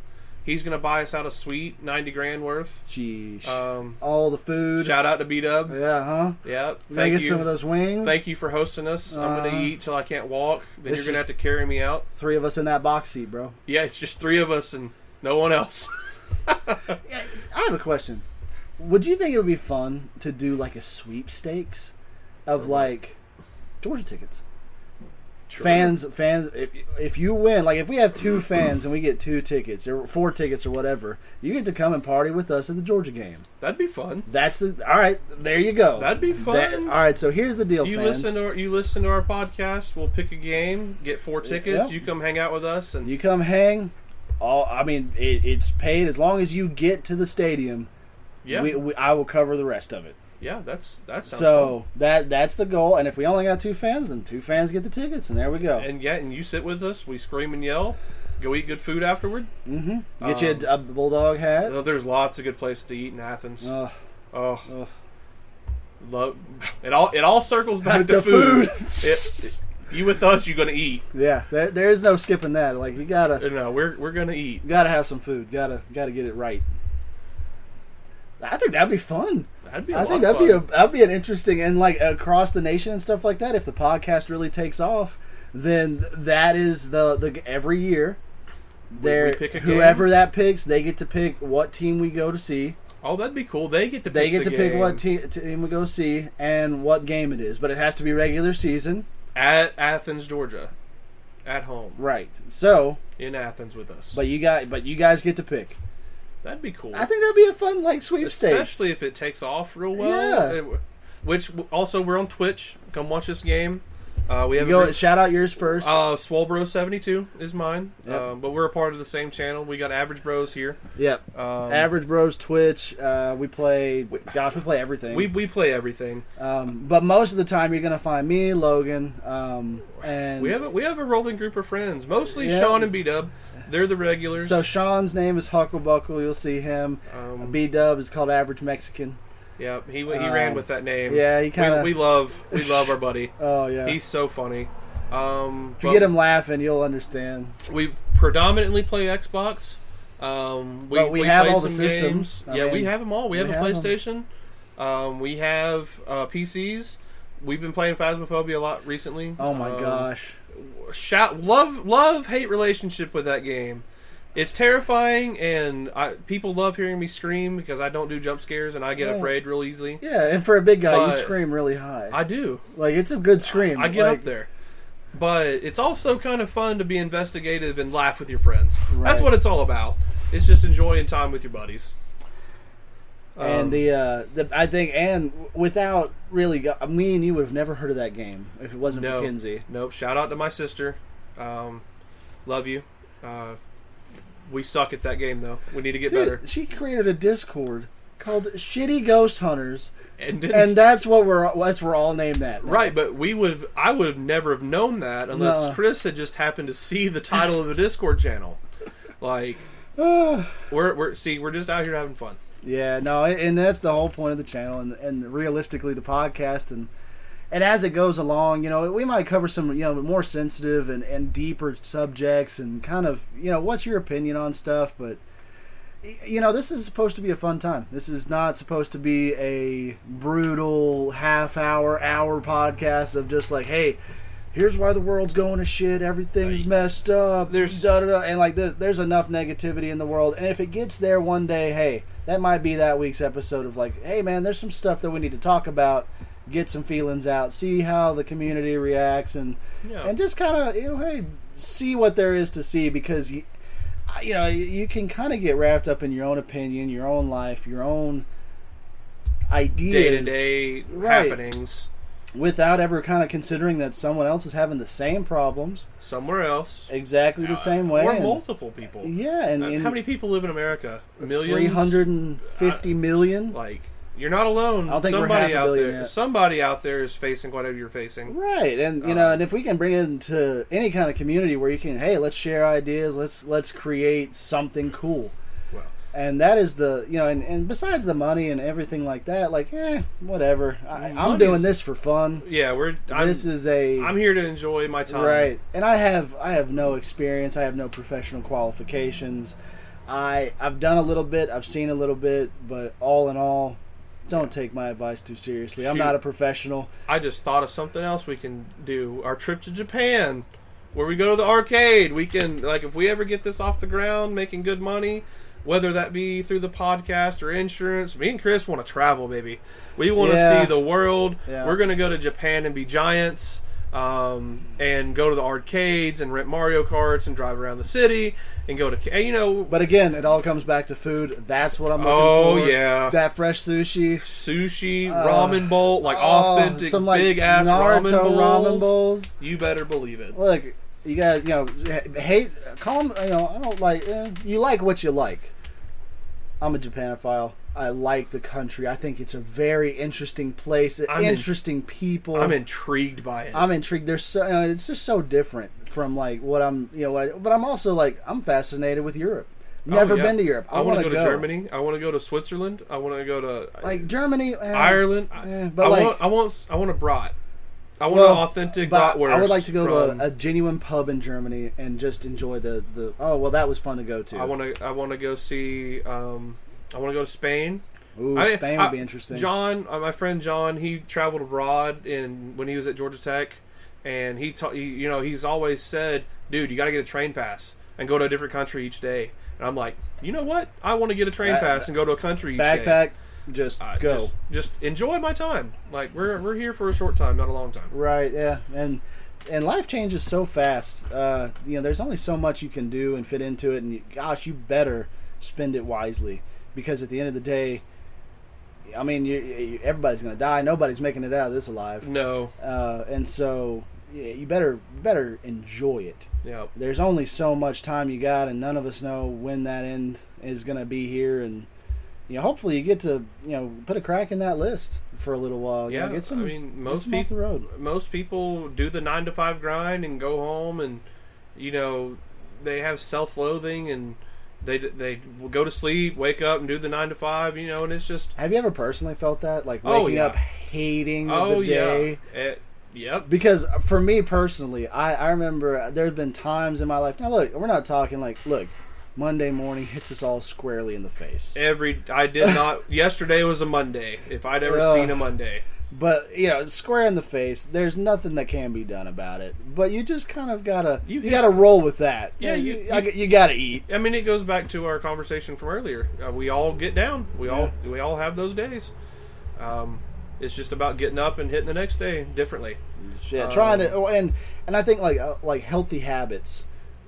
[SPEAKER 2] he's gonna buy us out a suite, ninety grand worth.
[SPEAKER 1] Jeez.
[SPEAKER 2] Um,
[SPEAKER 1] All the food.
[SPEAKER 2] shout out to B Dub.
[SPEAKER 1] Yeah, huh?
[SPEAKER 2] Yep.
[SPEAKER 1] May
[SPEAKER 2] Thank
[SPEAKER 1] get
[SPEAKER 2] you.
[SPEAKER 1] some of those wings.
[SPEAKER 2] Thank you for hosting us. I'm
[SPEAKER 1] Uh,
[SPEAKER 2] gonna eat till I can't walk. Then you're gonna have to carry me out.
[SPEAKER 1] Three of us in that box seat, bro.
[SPEAKER 2] Yeah, it's just three of us and no one else.
[SPEAKER 1] I have a question. Would you think it would be fun to do like a sweepstakes of like Georgia tickets? Fans, fans. If, if you win, like if we have two fans and we get two tickets or four tickets or whatever, you get to come and party with us at the Georgia game.
[SPEAKER 2] That'd be fun.
[SPEAKER 1] That's the all right. There you go.
[SPEAKER 2] That'd be
[SPEAKER 1] That-
[SPEAKER 2] fun.
[SPEAKER 1] all right. So here's the deal,
[SPEAKER 2] You
[SPEAKER 1] fans.
[SPEAKER 2] listen to our, you listen to our podcast. We'll pick a game, get four tickets.
[SPEAKER 1] Yep.
[SPEAKER 2] You come hang out with us, and
[SPEAKER 1] You come hang. All I mean, it, it's paid as long as you get to the stadium.
[SPEAKER 2] yeah,
[SPEAKER 1] We, we, I will cover the rest of it.
[SPEAKER 2] Yeah, that's that sounds
[SPEAKER 1] So that that's the goal. And if we only got two fans, then two fans get the tickets, and there we go.
[SPEAKER 2] And yeah, and you sit with us. We scream and yell. Go eat good food afterward.
[SPEAKER 1] hmm Get
[SPEAKER 2] Um,
[SPEAKER 1] you a, a bulldog hat.
[SPEAKER 2] Uh, There's lots of good places to eat in Athens.
[SPEAKER 1] Ugh,
[SPEAKER 2] oh,
[SPEAKER 1] ugh.
[SPEAKER 2] love it all. It all circles back to
[SPEAKER 1] To
[SPEAKER 2] food.
[SPEAKER 1] food.
[SPEAKER 2] It- it- you with us, you're gonna eat.
[SPEAKER 1] Yeah, there, there is no skipping that. Like you gotta
[SPEAKER 2] No, we're we're gonna eat.
[SPEAKER 1] gotta have some food. Gotta gotta get it right. I think that'd be fun.
[SPEAKER 2] That'd be. I
[SPEAKER 1] think that'd be a that'd be an interesting and like across the nation and stuff like that. If the podcast really takes off, then that is the the every year. There, whoever that picks, they get to pick what team we go to see.
[SPEAKER 2] Oh, that'd be cool. They get to.
[SPEAKER 1] They
[SPEAKER 2] pick
[SPEAKER 1] get
[SPEAKER 2] the
[SPEAKER 1] to pick what te- team we go see and what game it is, but it has to be regular season,
[SPEAKER 2] at Athens, Georgia, at home
[SPEAKER 1] right? So,
[SPEAKER 2] in Athens with us.
[SPEAKER 1] but you got but you guys get to pick.
[SPEAKER 2] That'd be cool.
[SPEAKER 1] I think that'd be a fun like sweepstakes.
[SPEAKER 2] especially if it takes off real well.
[SPEAKER 1] Yeah.
[SPEAKER 2] It- which also we're on Twitch. Come watch this game. Uh, we have
[SPEAKER 1] go shout out yours first.
[SPEAKER 2] uh, Swole Bros seventy two is mine.
[SPEAKER 1] Yep.
[SPEAKER 2] Um, but we're a part of the same channel. We got Average Bros here.
[SPEAKER 1] yep.
[SPEAKER 2] Um,
[SPEAKER 1] Average Bros Twitch. Uh, we play. Gosh, we play everything.
[SPEAKER 2] We we play everything.
[SPEAKER 1] Um, but most of the time, you're gonna find me, Logan, um, and
[SPEAKER 2] We have a, we have a rolling group of friends. Mostly
[SPEAKER 1] Yeah.
[SPEAKER 2] Sean and B Dub. They're the regulars.
[SPEAKER 1] So Sean's name is Hucklebuckle. You'll see him.
[SPEAKER 2] um,
[SPEAKER 1] B Dub is called Average Mexican.
[SPEAKER 2] yeah, he he
[SPEAKER 1] um,
[SPEAKER 2] ran with that name.
[SPEAKER 1] yeah, he kinda-
[SPEAKER 2] we, we love we love our buddy.
[SPEAKER 1] Oh yeah.
[SPEAKER 2] He's so funny. Um,
[SPEAKER 1] if you get him laughing, you'll understand.
[SPEAKER 2] we predominantly play Xbox. Um, we,
[SPEAKER 1] But we have all the systems.
[SPEAKER 2] yeah, we have them all. We have
[SPEAKER 1] we
[SPEAKER 2] a
[SPEAKER 1] have.
[SPEAKER 2] PlayStation. Um, we have uh, PCs. We've been playing Phasmophobia a lot recently.
[SPEAKER 1] Oh my
[SPEAKER 2] Um,
[SPEAKER 1] gosh.
[SPEAKER 2] Shout love love hate relationship with that game. It's terrifying, and I, people love hearing me scream because I don't do jump scares and I get afraid real easily.
[SPEAKER 1] Yeah, and for a big guy, you scream really high.
[SPEAKER 2] I do.
[SPEAKER 1] like it's a good scream.
[SPEAKER 2] I get
[SPEAKER 1] like,
[SPEAKER 2] up there. But it's also kind of fun to be investigative and laugh with your friends. That's what it's all about. It's just enjoying time with your buddies.
[SPEAKER 1] And
[SPEAKER 2] Um,
[SPEAKER 1] the, uh, the I think, and without really, go, me and you would have never heard of that game if it wasn't
[SPEAKER 2] no,
[SPEAKER 1] for Kinsey.
[SPEAKER 2] Nope. Shout out to my sister. Um, love you. Uh, we suck at that game though. We need to get
[SPEAKER 1] Dude,
[SPEAKER 2] better.
[SPEAKER 1] she created a Discord called Shitty Ghost Hunters,
[SPEAKER 2] And,
[SPEAKER 1] and that's what we're that's we're all named that. now.
[SPEAKER 2] right, but we would I would have never have known that unless
[SPEAKER 1] No.
[SPEAKER 2] Chris had just happened to see the title of the Discord channel. Like we're we're see we're just out here having fun.
[SPEAKER 1] Yeah, no, and that's the whole point of the channel, and and realistically the podcast, and and as it goes along, you know, we might cover some you know more sensitive and and deeper subjects, and kind of you know what's your opinion on stuff, but. You know, this is supposed to be a fun time. This is not supposed to be a brutal half hour, hour podcast of just like, hey, here's why the world's going to shit. Everything's
[SPEAKER 2] Right.
[SPEAKER 1] messed up.
[SPEAKER 2] There's-
[SPEAKER 1] da, da, da, and like th- there's enough negativity in the world. And if it gets there one day, hey, that might be that week's episode of like, hey man, there's some stuff that we need to talk about. Get some feelings out. See how the community reacts, and
[SPEAKER 2] Yeah.
[SPEAKER 1] and just kind of you know, hey, see what there is to see because you, you know, you can kind of get wrapped up in your own opinion, your own life, your own ideas
[SPEAKER 2] Day to day happenings
[SPEAKER 1] without ever kind of considering that someone else is having the same problems
[SPEAKER 2] somewhere else.
[SPEAKER 1] exactly the same way.
[SPEAKER 2] Or
[SPEAKER 1] and-
[SPEAKER 2] multiple people.
[SPEAKER 1] yeah, and,
[SPEAKER 2] Uh,
[SPEAKER 1] and
[SPEAKER 2] How many people live in America? Millions.
[SPEAKER 1] Three hundred and fifty million.
[SPEAKER 2] Like you're not alone.
[SPEAKER 1] I don't think we're
[SPEAKER 2] somebody
[SPEAKER 1] half a
[SPEAKER 2] out
[SPEAKER 1] billion
[SPEAKER 2] there.
[SPEAKER 1] yet.
[SPEAKER 2] Somebody out there is facing whatever you're facing.
[SPEAKER 1] Right, and you
[SPEAKER 2] Uh,
[SPEAKER 1] know, and if we can bring it into any kind of community where you can, hey, let's share ideas, let's let's create something cool, and that is the you know, and, and besides the money and everything like that, like, eh, whatever. I, I'm doing this for fun.
[SPEAKER 2] yeah, we're. I'm,
[SPEAKER 1] this is a
[SPEAKER 2] I'm here to enjoy my time.
[SPEAKER 1] right, and I have I have no experience. I have no professional qualifications. I I've done a little bit, I've seen a little bit, but all in all, don't take my advice too seriously. I'm not a professional.
[SPEAKER 2] I just thought of something else we can do. Our trip to Japan, where we go to the arcade. We can like if we ever get this off the ground, making good money. Whether that be through the podcast or insurance, me and Chris want to travel, baby. We want to
[SPEAKER 1] Yeah.
[SPEAKER 2] see the world.
[SPEAKER 1] Yeah.
[SPEAKER 2] We're gonna go to Japan and be giants. um, and go to the arcades and rent Mario Karts and drive around the city and go to you know
[SPEAKER 1] But again, it all comes back to food. That's what I'm looking
[SPEAKER 2] Oh,
[SPEAKER 1] for.
[SPEAKER 2] Oh yeah.
[SPEAKER 1] that fresh sushi,
[SPEAKER 2] sushi, ramen bowl, like
[SPEAKER 1] Oh,
[SPEAKER 2] authentic
[SPEAKER 1] some like
[SPEAKER 2] big ass ramen bowls.
[SPEAKER 1] ramen bowls.
[SPEAKER 2] You better believe it.
[SPEAKER 1] Look, you got you know hate. Call 'em, You know I don't like. Eh, you like what you like. I'm a Japanophile. I like the country. I think it's a very interesting place.
[SPEAKER 2] I'm in-
[SPEAKER 1] interesting people.
[SPEAKER 2] I'm intrigued by it.
[SPEAKER 1] I'm intrigued. There's so know, it's just so different from like what I'm you know what I, but I'm also like I'm fascinated with Europe. Never
[SPEAKER 2] Oh, yeah.
[SPEAKER 1] been to Europe. I,
[SPEAKER 2] I want to go to Germany. I want to go to Switzerland. I want to go to
[SPEAKER 1] like Germany, eh,
[SPEAKER 2] Ireland.
[SPEAKER 1] eh,
[SPEAKER 2] I,
[SPEAKER 1] but
[SPEAKER 2] I
[SPEAKER 1] like
[SPEAKER 2] want, I want, I want a brat. I want
[SPEAKER 1] well,
[SPEAKER 2] an authentic bratwurst.
[SPEAKER 1] I would like to go
[SPEAKER 2] from-
[SPEAKER 1] to a, a genuine pub in Germany and just enjoy the the. Oh well, that was fun to go to.
[SPEAKER 2] I want to. I want to go see. Um, I want to go to Spain.
[SPEAKER 1] Ooh,
[SPEAKER 2] I
[SPEAKER 1] Spain
[SPEAKER 2] I-
[SPEAKER 1] would be interesting.
[SPEAKER 2] John, uh, my friend John, he traveled abroad in when he was at Georgia Tech, and he, ta- he you know, he's always said, "Dude, you got to get a train pass and go to a different country each day." And I'm like, you know what? I want to get a train pass and go to a country each day.
[SPEAKER 1] Just
[SPEAKER 2] Uh,
[SPEAKER 1] go.
[SPEAKER 2] Just, just enjoy my time. Like we're we're here for a short time, not a long time.
[SPEAKER 1] Right, yeah, and and life changes so fast. Uh, you know, there's only so much you can do and fit into it, and you, gosh, you better spend it wisely because at the end of the day, I mean, you, you, everybody's going to die. Nobody's making it out of this alive,
[SPEAKER 2] No,
[SPEAKER 1] uh, and so you better better enjoy it.
[SPEAKER 2] yeah,
[SPEAKER 1] There's only so much time you got, and none of us know when that end is going to be here, and. You know, hopefully you get to you know put a crack in that list for a little while. You know,
[SPEAKER 2] yeah.
[SPEAKER 1] get some.
[SPEAKER 2] I mean, most people
[SPEAKER 1] the road.
[SPEAKER 2] most people do the nine to five grind and go home and you know they have self-loathing and they they will go to sleep wake up and do the nine to five you know and it's just
[SPEAKER 1] Have you ever personally felt that, like
[SPEAKER 2] Oh,
[SPEAKER 1] waking
[SPEAKER 2] yeah.
[SPEAKER 1] up hating
[SPEAKER 2] oh
[SPEAKER 1] the day?
[SPEAKER 2] yeah It- yep
[SPEAKER 1] Because for me personally, I I remember there's been times in my life. Now look, we're not talking like look, Monday morning hits us all squarely in the face.
[SPEAKER 2] every i did not yesterday was a monday if i'd ever seen a monday
[SPEAKER 1] But you know, square in the face. There's nothing that can be done about it. But you just kind of gotta
[SPEAKER 2] You
[SPEAKER 1] you, gotta roll with that.
[SPEAKER 2] Yeah,
[SPEAKER 1] you
[SPEAKER 2] you-
[SPEAKER 1] I you gotta eat.
[SPEAKER 2] i mean it goes back to our conversation from earlier uh, we all get down we all we all have those days um, it's just about getting up and hitting the next day differently
[SPEAKER 1] Yeah,
[SPEAKER 2] Um,
[SPEAKER 1] trying to oh, and and I think like uh, like healthy habits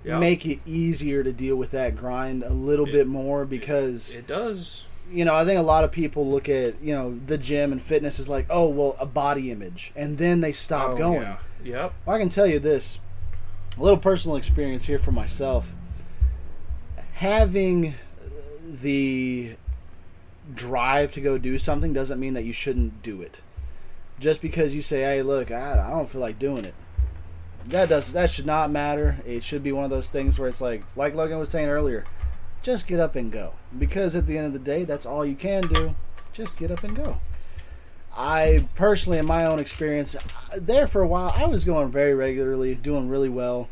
[SPEAKER 2] Yeah.
[SPEAKER 1] make it easier to deal with that grind a little bit more because
[SPEAKER 2] it does
[SPEAKER 1] you know I think a lot of people look at you know the gym and fitness is like oh well a body image and then they stop
[SPEAKER 2] Oh,
[SPEAKER 1] going.
[SPEAKER 2] yeah. yep
[SPEAKER 1] Well, I can tell you this a little personal experience here for myself. Having the drive to go do something doesn't mean that you shouldn't do it. Just because you say, "Hey, look, I, I don't feel like doing it," that does that should not matter. It should be one of those things where it's like, like Logan was saying earlier, just get up and go. Because at the end of the day, that's all you can do. Just get up and go. I personally, in my own experience, there for a while, I was going very regularly, doing really well.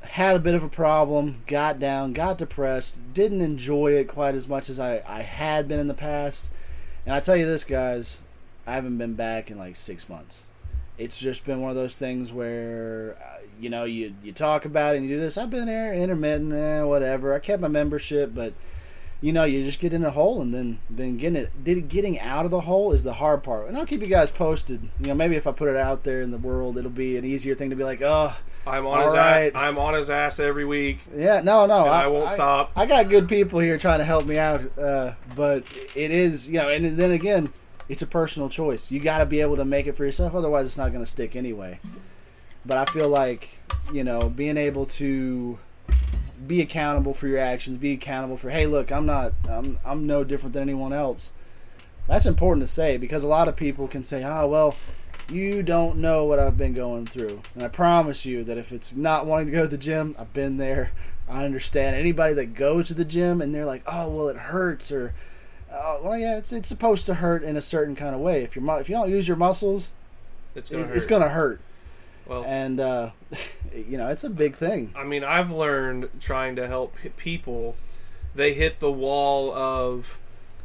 [SPEAKER 1] Had a bit of a problem, got down, got depressed, didn't enjoy it quite as much as I, I had been in the past. And I tell you this, guys, I haven't been back in like six months. It's just been one of those things where, uh, you know, you, you talk about it and you do this. I've been there, intermittent, eh, whatever. I kept my membership, but you know, you just get in a hole and then then getting it did getting out of the hole is the hard part. And I'll keep you guys posted. You know, maybe if I put it out there in the world, it'll be an easier thing to be like, oh,
[SPEAKER 2] I'm on his
[SPEAKER 1] right.
[SPEAKER 2] ass. I'm on his ass every week,
[SPEAKER 1] yeah, no, no,
[SPEAKER 2] and I, won't stop.
[SPEAKER 1] I got good people here trying to help me out, uh, but it is, you know, and then again, it's a personal choice. You got to be able to make it for yourself, otherwise, it's not going to stick anyway. But I feel like, you know, being able to be accountable for your actions, be accountable for, hey, look, I'm not, I'm, I'm no different than anyone else. That's important to say because a lot of people can say, oh, well, you don't know what I've been going through. And I promise you that if it's not wanting to go to the gym, I've been there. I understand. Anybody that goes to the gym and they're like, oh, well, it hurts or, oh, well, yeah, it's, it's supposed to hurt in a certain kind of way. If, you're, mu- if you don't use your muscles,
[SPEAKER 2] It's gonna
[SPEAKER 1] it's,
[SPEAKER 2] hurt.
[SPEAKER 1] to hurt.
[SPEAKER 2] well,
[SPEAKER 1] And, uh, you know, it's a big thing.
[SPEAKER 2] I mean, I've learned trying to help people. They hit the wall of,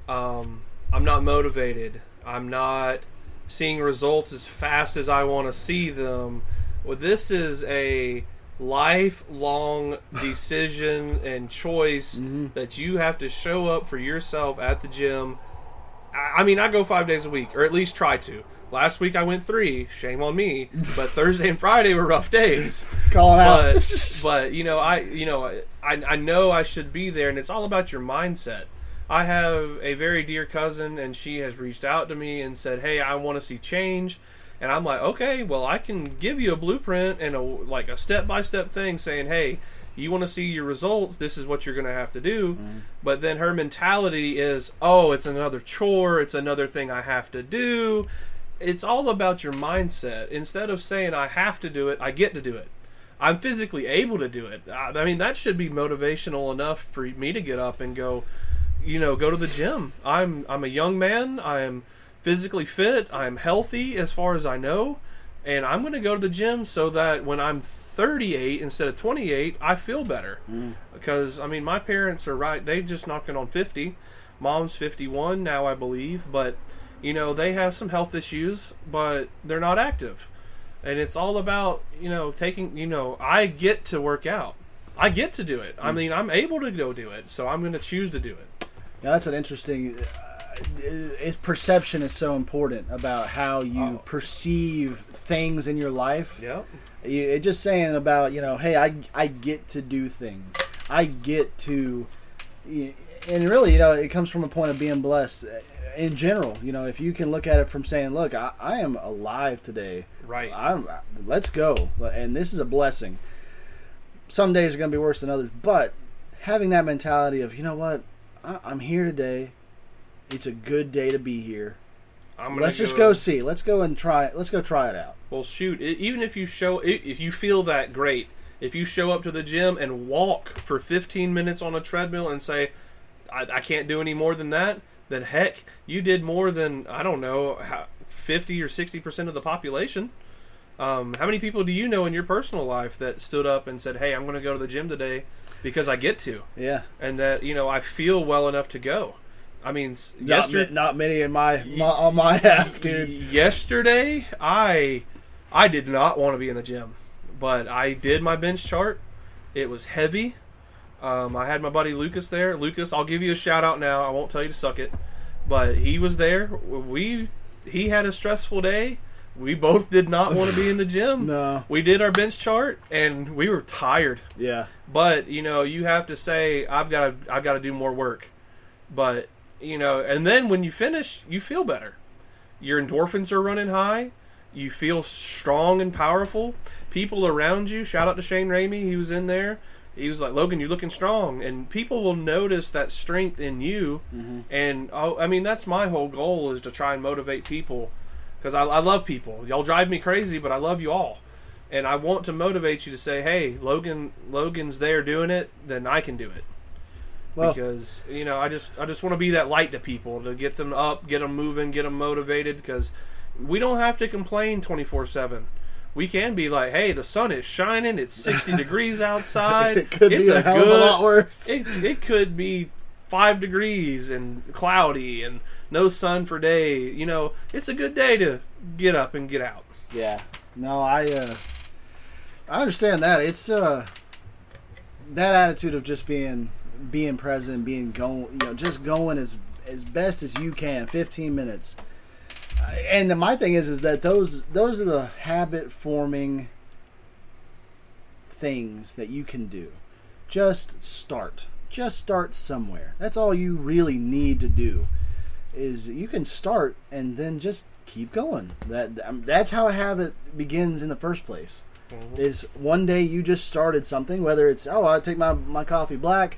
[SPEAKER 2] um, I'm not motivated. I'm not seeing results as fast as I want to see them. Well, this is a lifelong decision and choice mm-hmm. that you have to show up for yourself at the gym. I I mean, I go five days a week, or at least try to. Last week I went three. Shame on me. But Thursday and Friday were rough days.
[SPEAKER 1] Out.
[SPEAKER 2] But but you know I you know I I know I should be there, and it's all about your mindset. I have a very dear cousin, and she has reached out to me and said, "Hey, I want to see change." And I'm like, "Okay, well, I can give you a blueprint and a like a step by step thing saying, hey." You want to see your results, this is what you're going to have to do. Mm-hmm. But then her mentality is, oh, it's another chore, it's another thing I have to do. It's all about your mindset. Instead of saying, I have to do it, I get to do it. I'm physically able to do it. I I mean, that should be motivational enough for me to get up and go, you know, go to the gym. I'm I'm a young man. I am physically fit. I'm healthy as far as I know, and I'm going to go to the gym so that when I'm 38 instead of 28, I feel better. Mm. Because I mean, my parents are right. they're just knocking on 50. Mom's 51 now, I believe, but you know they have some health issues, but they're not active and it's all about you know taking you know i get to work out i get to do it i mm. mean i'm able to go do it so i'm going to choose to do it
[SPEAKER 1] Now that's an interesting. It, perception is so important about how you
[SPEAKER 2] Oh.
[SPEAKER 1] perceive things in your life.
[SPEAKER 2] yep
[SPEAKER 1] It just saying about you know, hey, I I get to do things. I get to, and really, you know, it comes from a point of being blessed uh, in general. You know, if you can look at it from saying, look, I, I am alive today.
[SPEAKER 2] right
[SPEAKER 1] I'm let's go, and this is a blessing. Some days are going to be worse than others, but having that mentality of you know what, I, I'm here today. It's a good day to be here.
[SPEAKER 2] i'm gonna
[SPEAKER 1] Let's just go see. Let's go and try. Let's go try it out.
[SPEAKER 2] well shoot i- even if you show i- if you feel that great if you show up to the gym and walk for 15 minutes on a treadmill and say i, I can't do any more than that then heck you did more than i don't know how, 50 or 60 percent of the population um, how many people do you know in your personal life that stood up and said hey i'm going to go to the gym today because i get to
[SPEAKER 1] Yeah.
[SPEAKER 2] and that you know i feel well enough to go i mean
[SPEAKER 1] Not,
[SPEAKER 2] yesterday
[SPEAKER 1] ma- not many in my, my on my half, dude.
[SPEAKER 2] Yesterday, I I did not want to be in the gym, but I did my bench chart. It was heavy. Um, I had my buddy Lucas there. Lucas, I'll give you a shout out now. I won't tell you to suck it, but he was there. We he had a stressful day. We both did not want to be in the gym.
[SPEAKER 1] No.
[SPEAKER 2] We did our bench chart and we were tired.
[SPEAKER 1] Yeah.
[SPEAKER 2] But you know, you have to say, I've got to, I've got to do more work. But you know, and then when you finish, you feel better. Your endorphins are running high. You feel strong and powerful. People around you. Shout out to Shane Ramey. He was in there. He was like, Logan, you're looking strong, and people will notice that strength in you. Mm-hmm. And oh, I mean, that's my whole goal is to try and motivate people, because I, I love people. Y'all drive me crazy, but I love you all and I want to motivate you to say, "Hey, Logan, Logan's there doing it, then I can do it."
[SPEAKER 1] Well,
[SPEAKER 2] because you know, I just I just want to be that light to people to get them up, get them moving, get them motivated. Because we don't have to complain twenty four seven. We can be like, "Hey, the sun is shining. It's sixty degrees outside.
[SPEAKER 1] it could
[SPEAKER 2] it's
[SPEAKER 1] be a, hell of a lot worse.
[SPEAKER 2] It's it could be five degrees and cloudy and no sun for day. You know, it's a good day to get up and get out.
[SPEAKER 1] Yeah. No, I uh I understand that. It's uh that attitude of just being being present, being going, you know, just going as as best as you can, 15 minutes. And the, my thing is is that those those are the habit forming things that you can do. Just start. Just start somewhere. That's all you really need to do. Is you can start and then just keep going. That um, that's how a habit begins in the first place. Is one day you just started something, whether it's oh I take my my coffee black,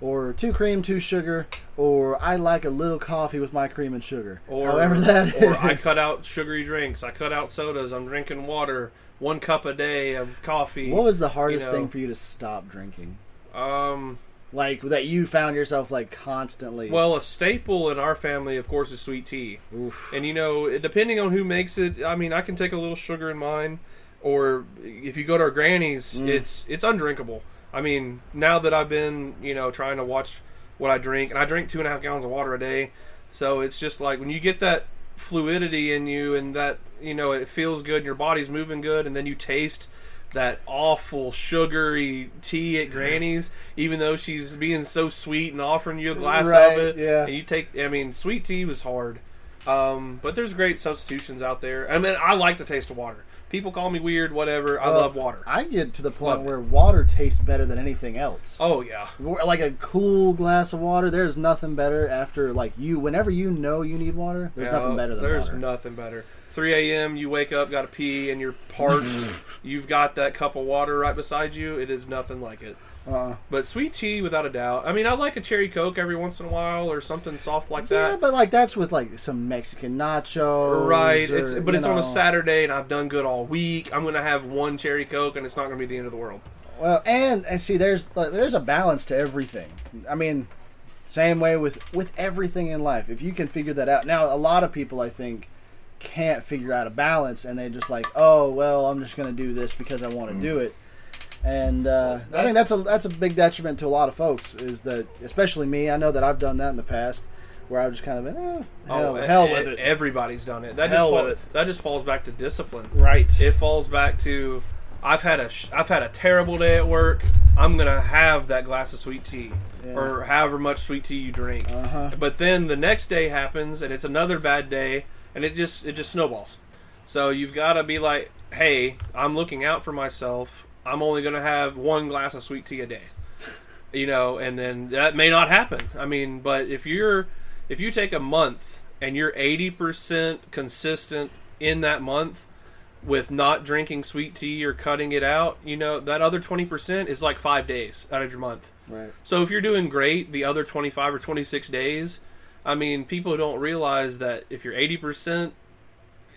[SPEAKER 1] or two cream, two sugar, or I like a little coffee with my cream and sugar.
[SPEAKER 2] or
[SPEAKER 1] however that
[SPEAKER 2] or I cut out sugary drinks. I cut out sodas. I'm drinking water. One cup a day of coffee.
[SPEAKER 1] What was the hardest
[SPEAKER 2] you know.
[SPEAKER 1] thing for you to stop drinking?
[SPEAKER 2] Um,
[SPEAKER 1] Like that you found yourself like constantly.
[SPEAKER 2] well, a staple in our family, of course, is sweet tea.
[SPEAKER 1] Oof.
[SPEAKER 2] And you know, depending on who makes it, I mean, I can take a little sugar in mine, or if you go to our granny's,
[SPEAKER 1] Mm.
[SPEAKER 2] it's it's undrinkable. I mean, now that I've been, you know, trying to watch what I drink, and I drink two and a half gallons of water a day, so it's just like when you get that fluidity in you, and that you know it feels good, your body's moving good, and then you taste that awful sugary tea at Granny's, even though she's being so sweet and offering you a glass
[SPEAKER 1] Right,
[SPEAKER 2] of it,
[SPEAKER 1] yeah.
[SPEAKER 2] and you take. I mean, sweet tea was hard. Um, but there's great substitutions out there. I mean, I like the taste of water. People call me weird, whatever. I
[SPEAKER 1] Well,
[SPEAKER 2] love water.
[SPEAKER 1] I get to the point
[SPEAKER 2] Love it.
[SPEAKER 1] where water tastes better than anything else.
[SPEAKER 2] oh yeah,
[SPEAKER 1] Like a cool glass of water, there's nothing better after like you. Whenever you know you need water, there's
[SPEAKER 2] Yeah,
[SPEAKER 1] nothing better than
[SPEAKER 2] there's
[SPEAKER 1] water.
[SPEAKER 2] nothing better. 3 a.m. You wake up, got to pee, and you're parched. You've got that cup of water right beside you. It is nothing like it.
[SPEAKER 1] Uh,
[SPEAKER 2] But sweet tea, without a doubt. I mean, I like a cherry coke every once in a while or something soft like
[SPEAKER 1] yeah,
[SPEAKER 2] that.
[SPEAKER 1] but like that's with like some Mexican nachos,
[SPEAKER 2] Right,
[SPEAKER 1] or,
[SPEAKER 2] it's, but it's on a Saturday and I've done good all week. I'm gonna have one cherry coke and it's not gonna be the end of the world.
[SPEAKER 1] Well, and and see, there's like, there's a balance to everything. I mean, same way with with everything in life. If you can figure that out, now a lot of people I think can't figure out a balance, and they just like, oh well, I'm just gonna do this because I want to do it. And uh, I think that's a that's a big detriment to a lot of folks. Is that especially me? I know that I've done that in the past, where I've just kind of been, eh, hell,
[SPEAKER 2] Oh,
[SPEAKER 1] hell
[SPEAKER 2] e-
[SPEAKER 1] with it.
[SPEAKER 2] Everybody's done it. That
[SPEAKER 1] Hell
[SPEAKER 2] just
[SPEAKER 1] with it.
[SPEAKER 2] that just falls back to discipline.
[SPEAKER 1] right.
[SPEAKER 2] It falls back to I've had a sh- I've had a terrible day at work. I'm gonna have that glass of sweet tea
[SPEAKER 1] Yeah.
[SPEAKER 2] or however much sweet tea you drink.
[SPEAKER 1] Uh-huh.
[SPEAKER 2] But then the next day happens and it's another bad day and it just it just snowballs. So you've got to be like, "Hey, I'm looking out for myself. I'm only going to have one glass of sweet tea a day." You know, and then that may not happen. I mean, but if you're if you take a month and you're 80% consistent in that month with not drinking sweet tea or cutting it out, you know, that other 20% is like 5 days out of your month.
[SPEAKER 1] Right.
[SPEAKER 2] So if you're doing great the other 25 or 26 days, I mean, people don't realize that if you're 80%,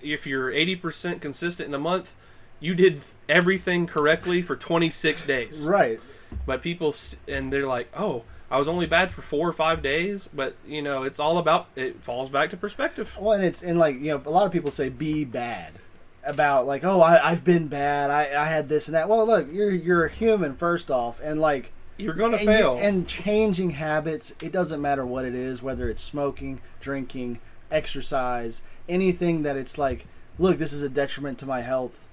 [SPEAKER 2] if you're 80% consistent in a month, you did everything correctly for 26 days.
[SPEAKER 1] Right.
[SPEAKER 2] But people, and they're like, oh, I was only bad for four or five days. But, you know, it's all about, it falls back to perspective.
[SPEAKER 1] Well, and it's and like you know, a lot of people say be bad about like, oh, I, I've been bad. I, I had this and that. Well, look, you're you're a human first off, and like
[SPEAKER 2] You're going to
[SPEAKER 1] and,
[SPEAKER 2] fail.
[SPEAKER 1] you- and changing habits. It doesn't matter what it is, whether it's smoking, drinking, exercise, anything that it's like, look, this is a detriment to my health,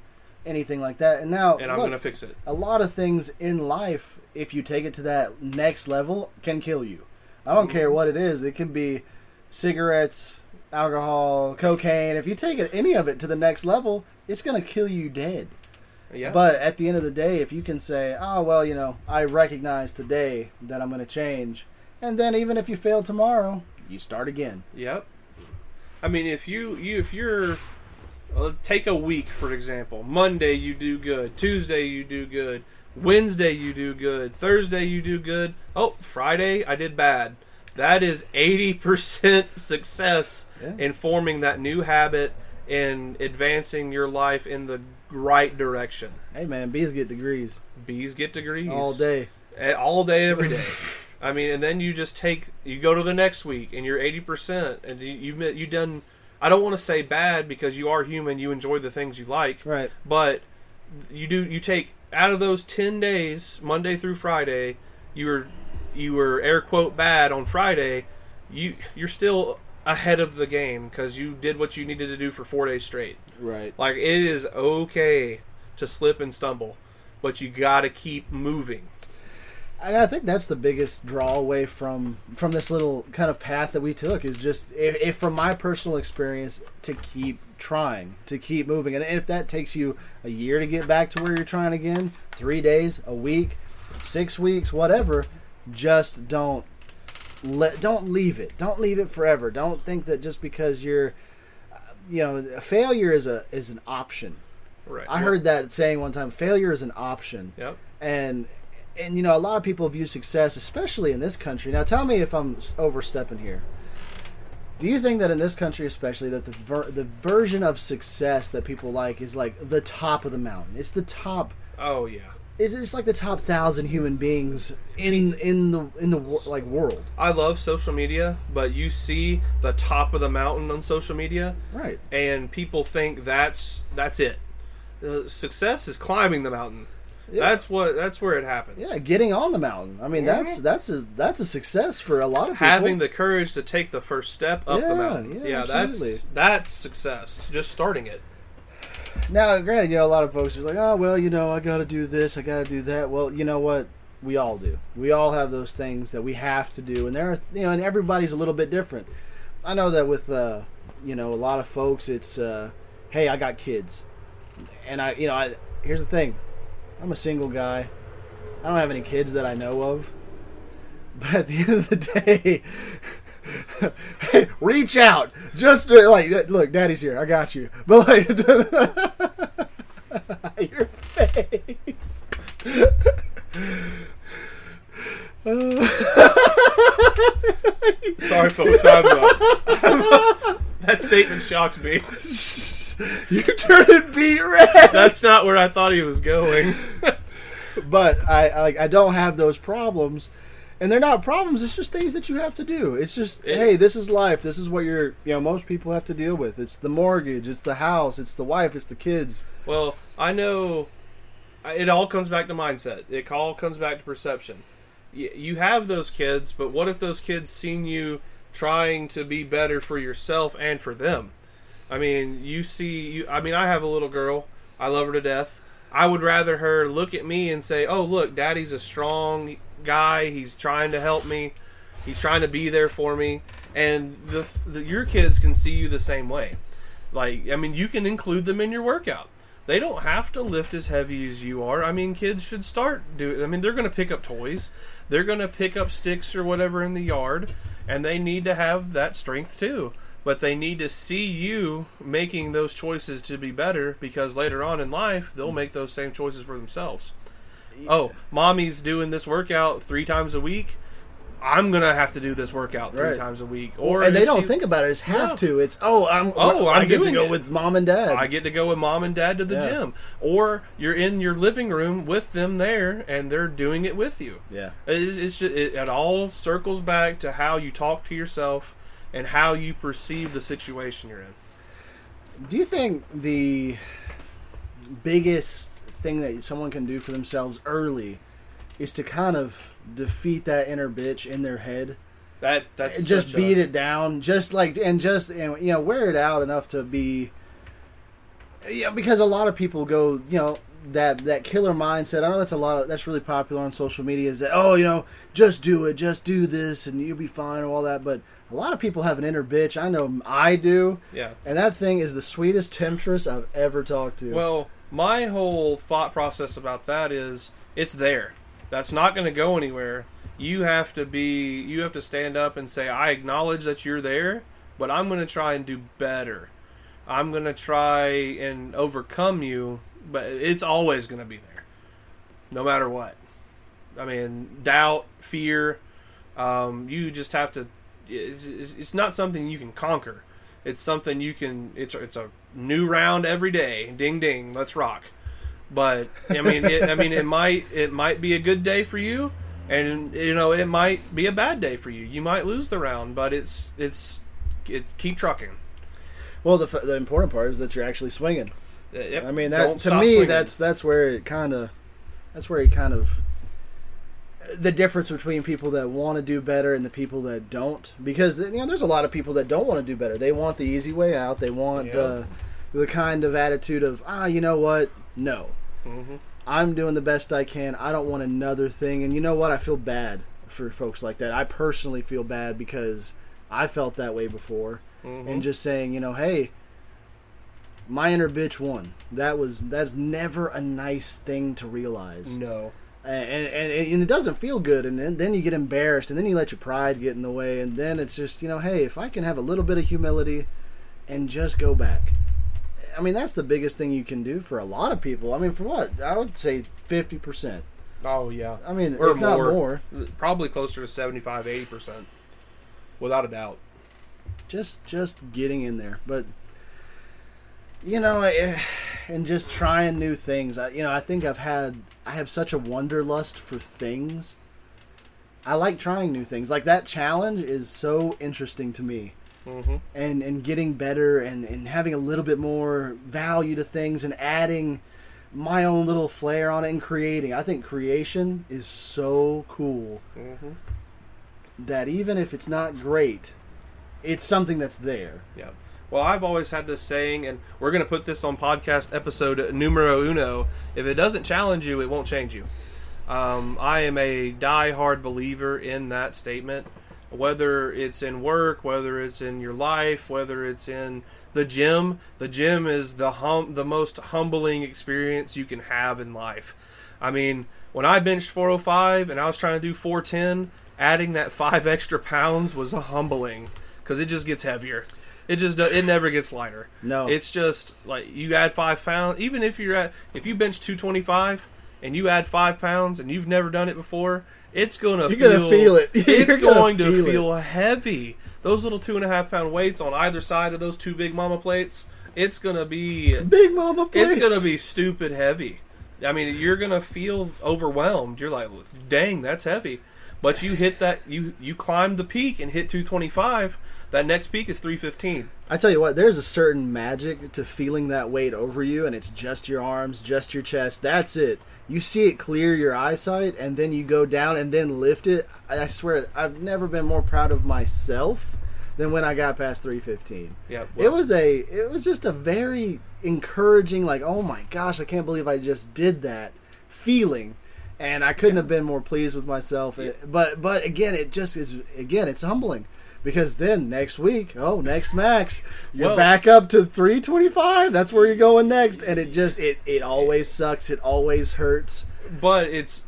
[SPEAKER 1] anything like that. And now,
[SPEAKER 2] and I'm
[SPEAKER 1] look,
[SPEAKER 2] to fix it.
[SPEAKER 1] a lot of things in life, if you take it to that next level, can kill you. I don't care mm-hmm. what it is. It can be cigarettes, alcohol, cocaine. If you take it, any of it to the next level, it's going to kill you dead.
[SPEAKER 2] Yeah.
[SPEAKER 1] But at the end of the day, if you can say, "Oh well, you know, I recognize today that I'm going to change," and then even if you fail tomorrow, you start again.
[SPEAKER 2] Yep. I mean, if you you if you're take a week for example, Monday you do good, Tuesday you do good, Wednesday you do good, Thursday you do good. Oh, Friday I did bad. That is eighty percent success
[SPEAKER 1] Yeah.
[SPEAKER 2] in forming that new habit and advancing your life in the right direction.
[SPEAKER 1] Hey man, bees get degrees
[SPEAKER 2] Bees get degrees
[SPEAKER 1] all day.
[SPEAKER 2] All day every day i mean and then you just take you go to the next week and you're 80% and you you you done i don't want to say bad because you are human you enjoy the things you like
[SPEAKER 1] Right.
[SPEAKER 2] but you do you take out of those 10 days monday through friday you were you were air quote bad on friday you you're still ahead of the game because you did what you needed to do for four days straight
[SPEAKER 1] Right.
[SPEAKER 2] like it is okay to slip and stumble but you got to keep moving
[SPEAKER 1] And I think that's the biggest draw away from from this little kind of path that we took is just if, if from my personal experience to keep trying to keep moving. And if that takes you a year to get back to where you're trying again three days a week six weeks whatever just don't let don't leave it. Don't leave it forever. Don't think that just because you're you know failure is a is an option.
[SPEAKER 2] Right.
[SPEAKER 1] I heard that saying one time failure is an option.
[SPEAKER 2] Yep.
[SPEAKER 1] And and you know a lot of people view success especially in this country now tell me if i'm overstepping here do you think that in this country especially that the ver- the version of success that people like is like the top of the mountain it's the top
[SPEAKER 2] Oh yeah.
[SPEAKER 1] it's it's like the top thousand human beings in in the in the like world
[SPEAKER 2] I love social media, but you see the top of the mountain on social media,
[SPEAKER 1] right
[SPEAKER 2] and people think that's that's it. Uh, success is climbing the mountain.
[SPEAKER 1] Yeah.
[SPEAKER 2] That's what. That's where it happens.
[SPEAKER 1] yeah getting on the mountain i mean that's
[SPEAKER 2] Mhm.
[SPEAKER 1] that's a that's a success for a lot of people
[SPEAKER 2] Having the courage to take the first step up
[SPEAKER 1] Yeah,
[SPEAKER 2] the mountain.
[SPEAKER 1] yeah,
[SPEAKER 2] that's
[SPEAKER 1] absolutely.
[SPEAKER 2] that's success. Just starting it.
[SPEAKER 1] Now, granted, you know, a lot of folks are like, oh, well, you know, I got to do this, I got to do that. Well, you know what? We all do. We all have those things that we have to do, and there are, you know, and everybody's a little bit different. I know that with uh, you know, a lot of folks, it's, uh, hey, I got kids, and I, you know, I here's the thing, I'm a single guy. I don't have any kids that I know of. But at the end of the day, hey, reach out. Just uh, like look, daddy's here. I got you. But like your face.
[SPEAKER 2] Sorry, folks. I'm, uh, that statement shocked me.
[SPEAKER 1] you turned and beet red.
[SPEAKER 2] That's not where I thought he was going.
[SPEAKER 1] but I, I I don't have those problems, and they're not problems. It's just things that you have to do. It's just
[SPEAKER 2] It-
[SPEAKER 1] hey, this is life. This is what you're you know most people have to deal with. It's the mortgage. It's the house. It's the wife. It's the kids.
[SPEAKER 2] Well, I know it all comes back to mindset. It all comes back to perception. You have those kids, but what if those kids seen you trying to be better for yourself and for them? I mean, you see, you. I mean, I have a little girl. I love her to death. I would rather her look at me and say, "Oh, look, Daddy's a strong guy. He's trying to help me. He's trying to be there for me." And the, the your kids can see you the same way. Like, I mean, you can include them in your workout. They don't have to lift as heavy as you are. I mean, kids should start do. I mean, they're going to pick up toys. They're going to pick up sticks or whatever in the yard, and they need to have that strength too. But they need to see you making those choices to be better because later on in life they'll make those same choices for themselves. Oh, mommy's doing this workout three times a week. I'm gonna have to do this workout three
[SPEAKER 1] Right.
[SPEAKER 2] times a week. Or
[SPEAKER 1] and they don't think about it as have to. It's oh, I'm
[SPEAKER 2] Oh,
[SPEAKER 1] I
[SPEAKER 2] I'm
[SPEAKER 1] get to go
[SPEAKER 2] it.
[SPEAKER 1] with mom and dad.
[SPEAKER 2] I get to go with mom and dad to the
[SPEAKER 1] Yeah.
[SPEAKER 2] gym, or you're in your living room with them there, and they're doing it with you.
[SPEAKER 1] yeah.
[SPEAKER 2] It's, it's just, it, it all circles back to how you talk to yourself and how you perceive the situation you're in.
[SPEAKER 1] Do you think the biggest thing that someone can do for themselves early is to kind of defeat that inner bitch in their head?
[SPEAKER 2] That that's
[SPEAKER 1] just beat
[SPEAKER 2] a,
[SPEAKER 1] it down, just like and just and you know wear it out enough to be. Yeah, because a lot of people go, you know, that that killer mindset. I know that's a lot of that's really popular on social media. Is that oh, you know, just do it, just do this, and you'll be fine, and all that. But a lot of people have an inner bitch. I know I do,
[SPEAKER 2] Yeah.
[SPEAKER 1] and that thing is the sweetest temptress I've ever talked to.
[SPEAKER 2] Well, my whole thought process about that is it's there. That's not going to go anywhere. You have to be you have to stand up and say I acknowledge that you're there, but I'm going to try and do better. I'm going to try and overcome you, but it's always going to be there. No matter what. I mean, doubt, fear, um, you just have to it's, it's not something you can conquer. It's something you can. It's it's a new round every day. Ding ding, let's rock. But I mean, it, I mean, it might it might be a good day for you, and you know it might be a bad day for you. You might lose the round, but it's it's it's keep trucking.
[SPEAKER 1] well, the the important part is that you're actually swinging.
[SPEAKER 2] Uh, yep,
[SPEAKER 1] I mean, that
[SPEAKER 2] don't
[SPEAKER 1] to me,
[SPEAKER 2] swinging.
[SPEAKER 1] that's that's where it kind of, that's where it kind of, the difference between people that want to do better and the people that don't. Because you know, there's a lot of people that don't want to do better. They want the easy way out. They want
[SPEAKER 2] Yeah.
[SPEAKER 1] the, the kind of attitude of ah, you know what? No,
[SPEAKER 2] Mhm.
[SPEAKER 1] I'm doing the best I can. I don't want another thing. And you know what? I feel bad for folks like that. I personally feel bad because I felt that way before
[SPEAKER 2] Mhm.
[SPEAKER 1] and just saying, you know, hey, my inner bitch won. That was that's never a nice thing to realize,
[SPEAKER 2] no.
[SPEAKER 1] And, and and it doesn't feel good. And then, then you get embarrassed, and then you let your pride get in the way, and then it's just you know, hey, if I can have a little bit of humility, and just go back. I mean, that's the biggest thing you can do for a lot of people. I mean, for what I would say fifty percent.
[SPEAKER 2] Oh yeah,
[SPEAKER 1] I mean,
[SPEAKER 2] Or
[SPEAKER 1] if not
[SPEAKER 2] more.
[SPEAKER 1] more,
[SPEAKER 2] probably closer to 75 80 percent, without a doubt.
[SPEAKER 1] just just getting in there but you know I, and just trying new things. I, you know i think i've had i have such a wanderlust for things. I like trying new things. Like that challenge is so interesting to me.
[SPEAKER 2] Hmm
[SPEAKER 1] and and getting better and and having a little bit more value to things and adding my own little flair on it and creating. I think creation is so cool
[SPEAKER 2] hmm
[SPEAKER 1] that even if it's not great it's something that's there.
[SPEAKER 2] Yeah. Well, I've always had this saying, and we're going to put this on podcast episode numero uno. If it doesn't challenge you, it won't change you. Um, I am a die-hard believer in that statement. whether it's in work, whether it's in your life, whether it's in the gym. The gym is the hum- the most humbling experience you can have in life. I mean, when I benched 405 and I was trying to do 410, adding that five extra pounds was a humbling because it just gets heavier. It just it never gets lighter.
[SPEAKER 1] No.
[SPEAKER 2] it's just like you add five pounds. Even if you're at if you bench 225 and you add five pounds and you've never done it before, it's gonna
[SPEAKER 1] You're
[SPEAKER 2] feel,
[SPEAKER 1] gonna feel it.
[SPEAKER 2] It's
[SPEAKER 1] You're gonna
[SPEAKER 2] going to
[SPEAKER 1] feel it.
[SPEAKER 2] feel heavy. Those little two and a half pound weights on either side of those two big mama plates, it's gonna be
[SPEAKER 1] Big Mama plates.
[SPEAKER 2] it's gonna be stupid heavy. I mean, you're gonna feel overwhelmed. You're like, dang, that's heavy. But you hit that, you you climb the peak and hit 225. That next peak is 315.
[SPEAKER 1] I tell you what, there's a certain magic to feeling that weight over you, and it's just your arms, just your chest. That's it. You see it clear your eyesight, and then you go down and then lift it. I swear, I've never been more proud of myself than when I got past 315.
[SPEAKER 2] Yeah,
[SPEAKER 1] it was a, it was just a very encouraging, like, oh my gosh, I can't believe I just did that feeling. And I couldn't have been more pleased with myself. It- but, but again, it just is. Again, it's humbling because then next week, oh, next max, you're
[SPEAKER 2] Well-
[SPEAKER 1] back up to 325. That's where you're going next, and it just it it always sucks. It always hurts.
[SPEAKER 2] but it's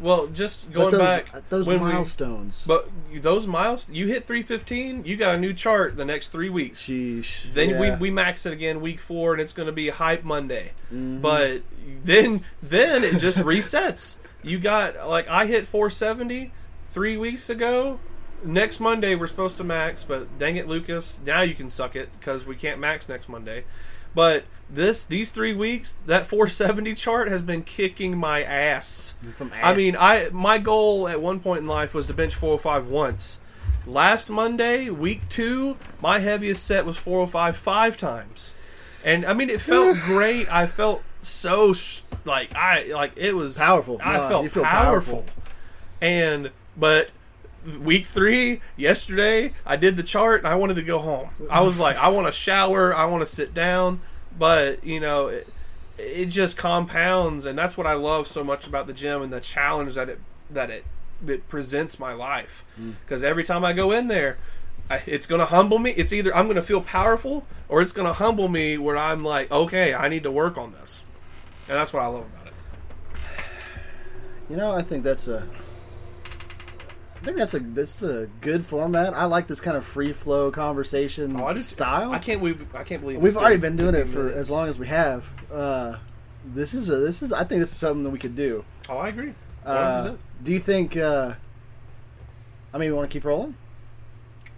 [SPEAKER 2] well, just going
[SPEAKER 1] those
[SPEAKER 2] back
[SPEAKER 1] those
[SPEAKER 2] when we-
[SPEAKER 1] milestones.
[SPEAKER 2] but those miles, you hit 315, you got a new chart the next three weeks.
[SPEAKER 1] Sheesh.
[SPEAKER 2] Then
[SPEAKER 1] Yeah.
[SPEAKER 2] we, we max it again week four, and it's going to be hype Monday.
[SPEAKER 1] Mm-hmm.
[SPEAKER 2] But then then it just resets. You got like I hit 470 three weeks ago. Next Monday we're supposed to max, but dang it, Lucas! Now you can suck it because we can't max next Monday. But this these three weeks, that 470 chart has been kicking my ass.
[SPEAKER 1] Some
[SPEAKER 2] I mean, I my goal at one point in life was to bench 405 once. Last Monday, week two, my heaviest set was 405 five times, and I mean, it felt great. I felt so like I like it was
[SPEAKER 1] Powerful.
[SPEAKER 2] I
[SPEAKER 1] No,
[SPEAKER 2] felt powerful.
[SPEAKER 1] powerful.
[SPEAKER 2] and but week three yesterday i did the chart and i wanted to go home. I was like i want to shower i want to sit down but you know it, it just compounds and that's what i love so much about the gym and the challenge that it that it it presents my life. Mm. Because every time i go in there I, it's going to humble me. It's either i'm going to feel powerful or it's going to humble me where i'm like okay i need to work on this. And that's what i love about it.
[SPEAKER 1] You know, I think that's a. I think that's a that's a good format. I like this kind of free flow conversation
[SPEAKER 2] Oh, I do-
[SPEAKER 1] style.
[SPEAKER 2] i can't believe i can't believe
[SPEAKER 1] We've already been doing it for
[SPEAKER 2] minutes.
[SPEAKER 1] as long as we have. Uh, this is a, this is I think this is something that we could do.
[SPEAKER 2] oh i agree
[SPEAKER 1] Uh, do you think? Uh, I mean, we want to keep rolling.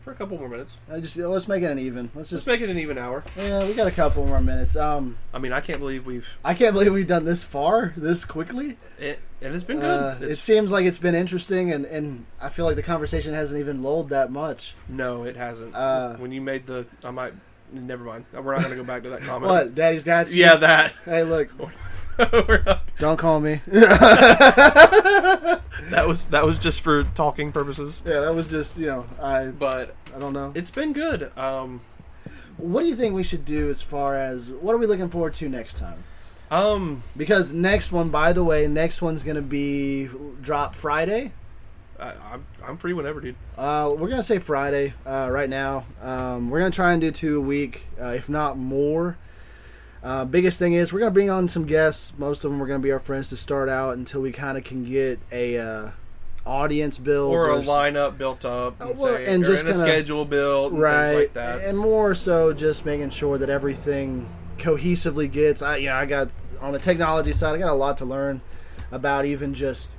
[SPEAKER 2] For a couple more minutes.
[SPEAKER 1] I just let's make it an even. Let's
[SPEAKER 2] Let's
[SPEAKER 1] just
[SPEAKER 2] make it an even hour.
[SPEAKER 1] yeah, we got a couple more minutes. Um,
[SPEAKER 2] I mean, I can't believe we've
[SPEAKER 1] I can't believe we've done this far this quickly.
[SPEAKER 2] it, it's been good.
[SPEAKER 1] Uh, it
[SPEAKER 2] It's-
[SPEAKER 1] seems like it's been interesting, and, and I feel like the conversation hasn't even lulled that much.
[SPEAKER 2] no, it hasn't.
[SPEAKER 1] Uh,
[SPEAKER 2] when you made the, I might. Never mind. We're not going to go back to that comment.
[SPEAKER 1] What? Daddy's got you.
[SPEAKER 2] Yeah, that.
[SPEAKER 1] Hey, look! Don't call me.
[SPEAKER 2] that was that was just for talking purposes.
[SPEAKER 1] yeah, that was just you know I
[SPEAKER 2] But
[SPEAKER 1] I don't know.
[SPEAKER 2] it's been good. Um,
[SPEAKER 1] What do you think we should do as far as what are we looking forward to next time?
[SPEAKER 2] um,
[SPEAKER 1] Because next one, by the way, next one's gonna be drop Friday.
[SPEAKER 2] I, I'm I'm free whenever, dude.
[SPEAKER 1] Uh, we're gonna say Friday uh, right now. Um, we're gonna try and do two a week, uh, if not more. Uh, biggest thing is we're gonna bring on some guests. Most of them are gonna be our friends to start out until we kind of can get a uh, audience build
[SPEAKER 2] Or a lineup built up, and,
[SPEAKER 1] Uh, well,
[SPEAKER 2] say,
[SPEAKER 1] and just kinda-
[SPEAKER 2] schedule built, and
[SPEAKER 1] right,
[SPEAKER 2] things like that.
[SPEAKER 1] and more so just making sure that everything cohesively gets. I yeah, I got on the technology side. I got a lot to learn about even just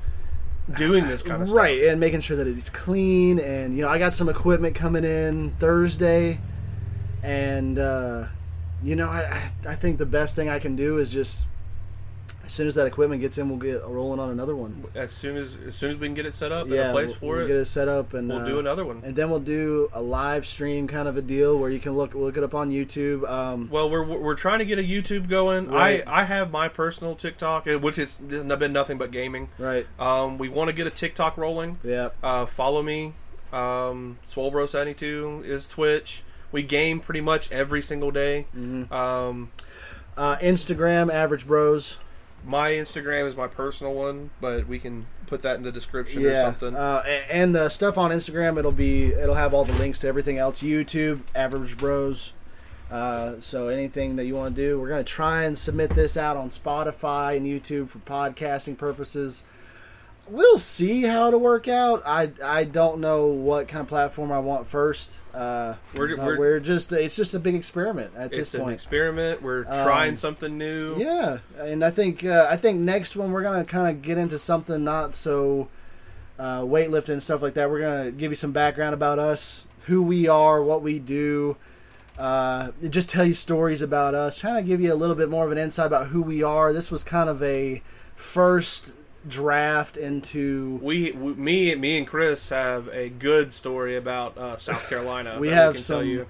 [SPEAKER 2] Doing this kind of stuff.
[SPEAKER 1] right and making sure that it's clean and you know i got some equipment coming in thursday and uh, you know I, I think the best thing i can do is just as soon as that equipment gets in we'll get rolling on another one
[SPEAKER 2] As soon as as soon as we can get it set up and
[SPEAKER 1] yeah
[SPEAKER 2] a place
[SPEAKER 1] we'll,
[SPEAKER 2] for
[SPEAKER 1] we'll
[SPEAKER 2] it,
[SPEAKER 1] get it set up and
[SPEAKER 2] we'll
[SPEAKER 1] uh,
[SPEAKER 2] do another one.
[SPEAKER 1] and then we'll do a live stream kind of a deal where you can look look it up on youtube um,
[SPEAKER 2] Well, we're we're trying to get a YouTube going.
[SPEAKER 1] Right.
[SPEAKER 2] I I have my personal TikTok, uh, which has been nothing but gaming.
[SPEAKER 1] right
[SPEAKER 2] Um, we want to get a TikTok rolling.
[SPEAKER 1] yeah
[SPEAKER 2] Uh, follow me. Um, Swolebro72 is Twitch. We game pretty much every single day.
[SPEAKER 1] Mhm.
[SPEAKER 2] Um,
[SPEAKER 1] uh, instagram average bros
[SPEAKER 2] my Instagram is my personal one, but we can put that in the description or something.
[SPEAKER 1] uh, and the stuff on Instagram, it'll be it'll have all the links to everything else. YouTube, Average Bros. Uh, so anything that you want to do, we're gonna try and submit this out on Spotify and YouTube for podcasting purposes. We'll see how it'll work out. I I don't know what kind of platform I want first. Uh,
[SPEAKER 2] We're- we're-
[SPEAKER 1] we're just it's just a big experiment at
[SPEAKER 2] it's
[SPEAKER 1] this
[SPEAKER 2] an
[SPEAKER 1] point.
[SPEAKER 2] experiment. We're
[SPEAKER 1] Um,
[SPEAKER 2] trying something new.
[SPEAKER 1] Yeah, and I think uh, I think next one we're gonna kind of get into something not so uh, weightlifting and stuff like that. We're gonna give you some background about us, who we are, what we do. Uh, just tell you stories about us, trying to give you a little bit more of an insight about who we are. This was kind of a first draft into.
[SPEAKER 2] We, we, me, me and Chris have a good story about uh, South Carolina.
[SPEAKER 1] We have
[SPEAKER 2] tell
[SPEAKER 1] some
[SPEAKER 2] you.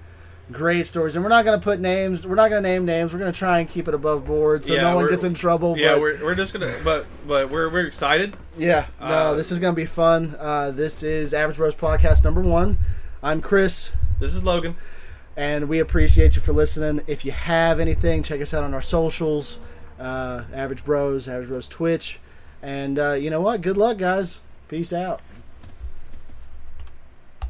[SPEAKER 1] Great stories, and we're not going to put names. We're not going to name names. We're going to try and keep it above board so
[SPEAKER 2] Yeah,
[SPEAKER 1] no one gets in trouble.
[SPEAKER 2] Yeah,
[SPEAKER 1] but-
[SPEAKER 2] we're, we're just gonna, but but we're we're excited.
[SPEAKER 1] Yeah, no,
[SPEAKER 2] Uh,
[SPEAKER 1] this is gonna be fun. Uh, this is Average Bros Podcast number one. I'm Chris,
[SPEAKER 2] This is Logan.
[SPEAKER 1] and we appreciate you for listening. If you have anything, check us out on our socials, uh, Average Bros, Average Bros Twitch, and uh, you know what? Good luck, guys. Peace out.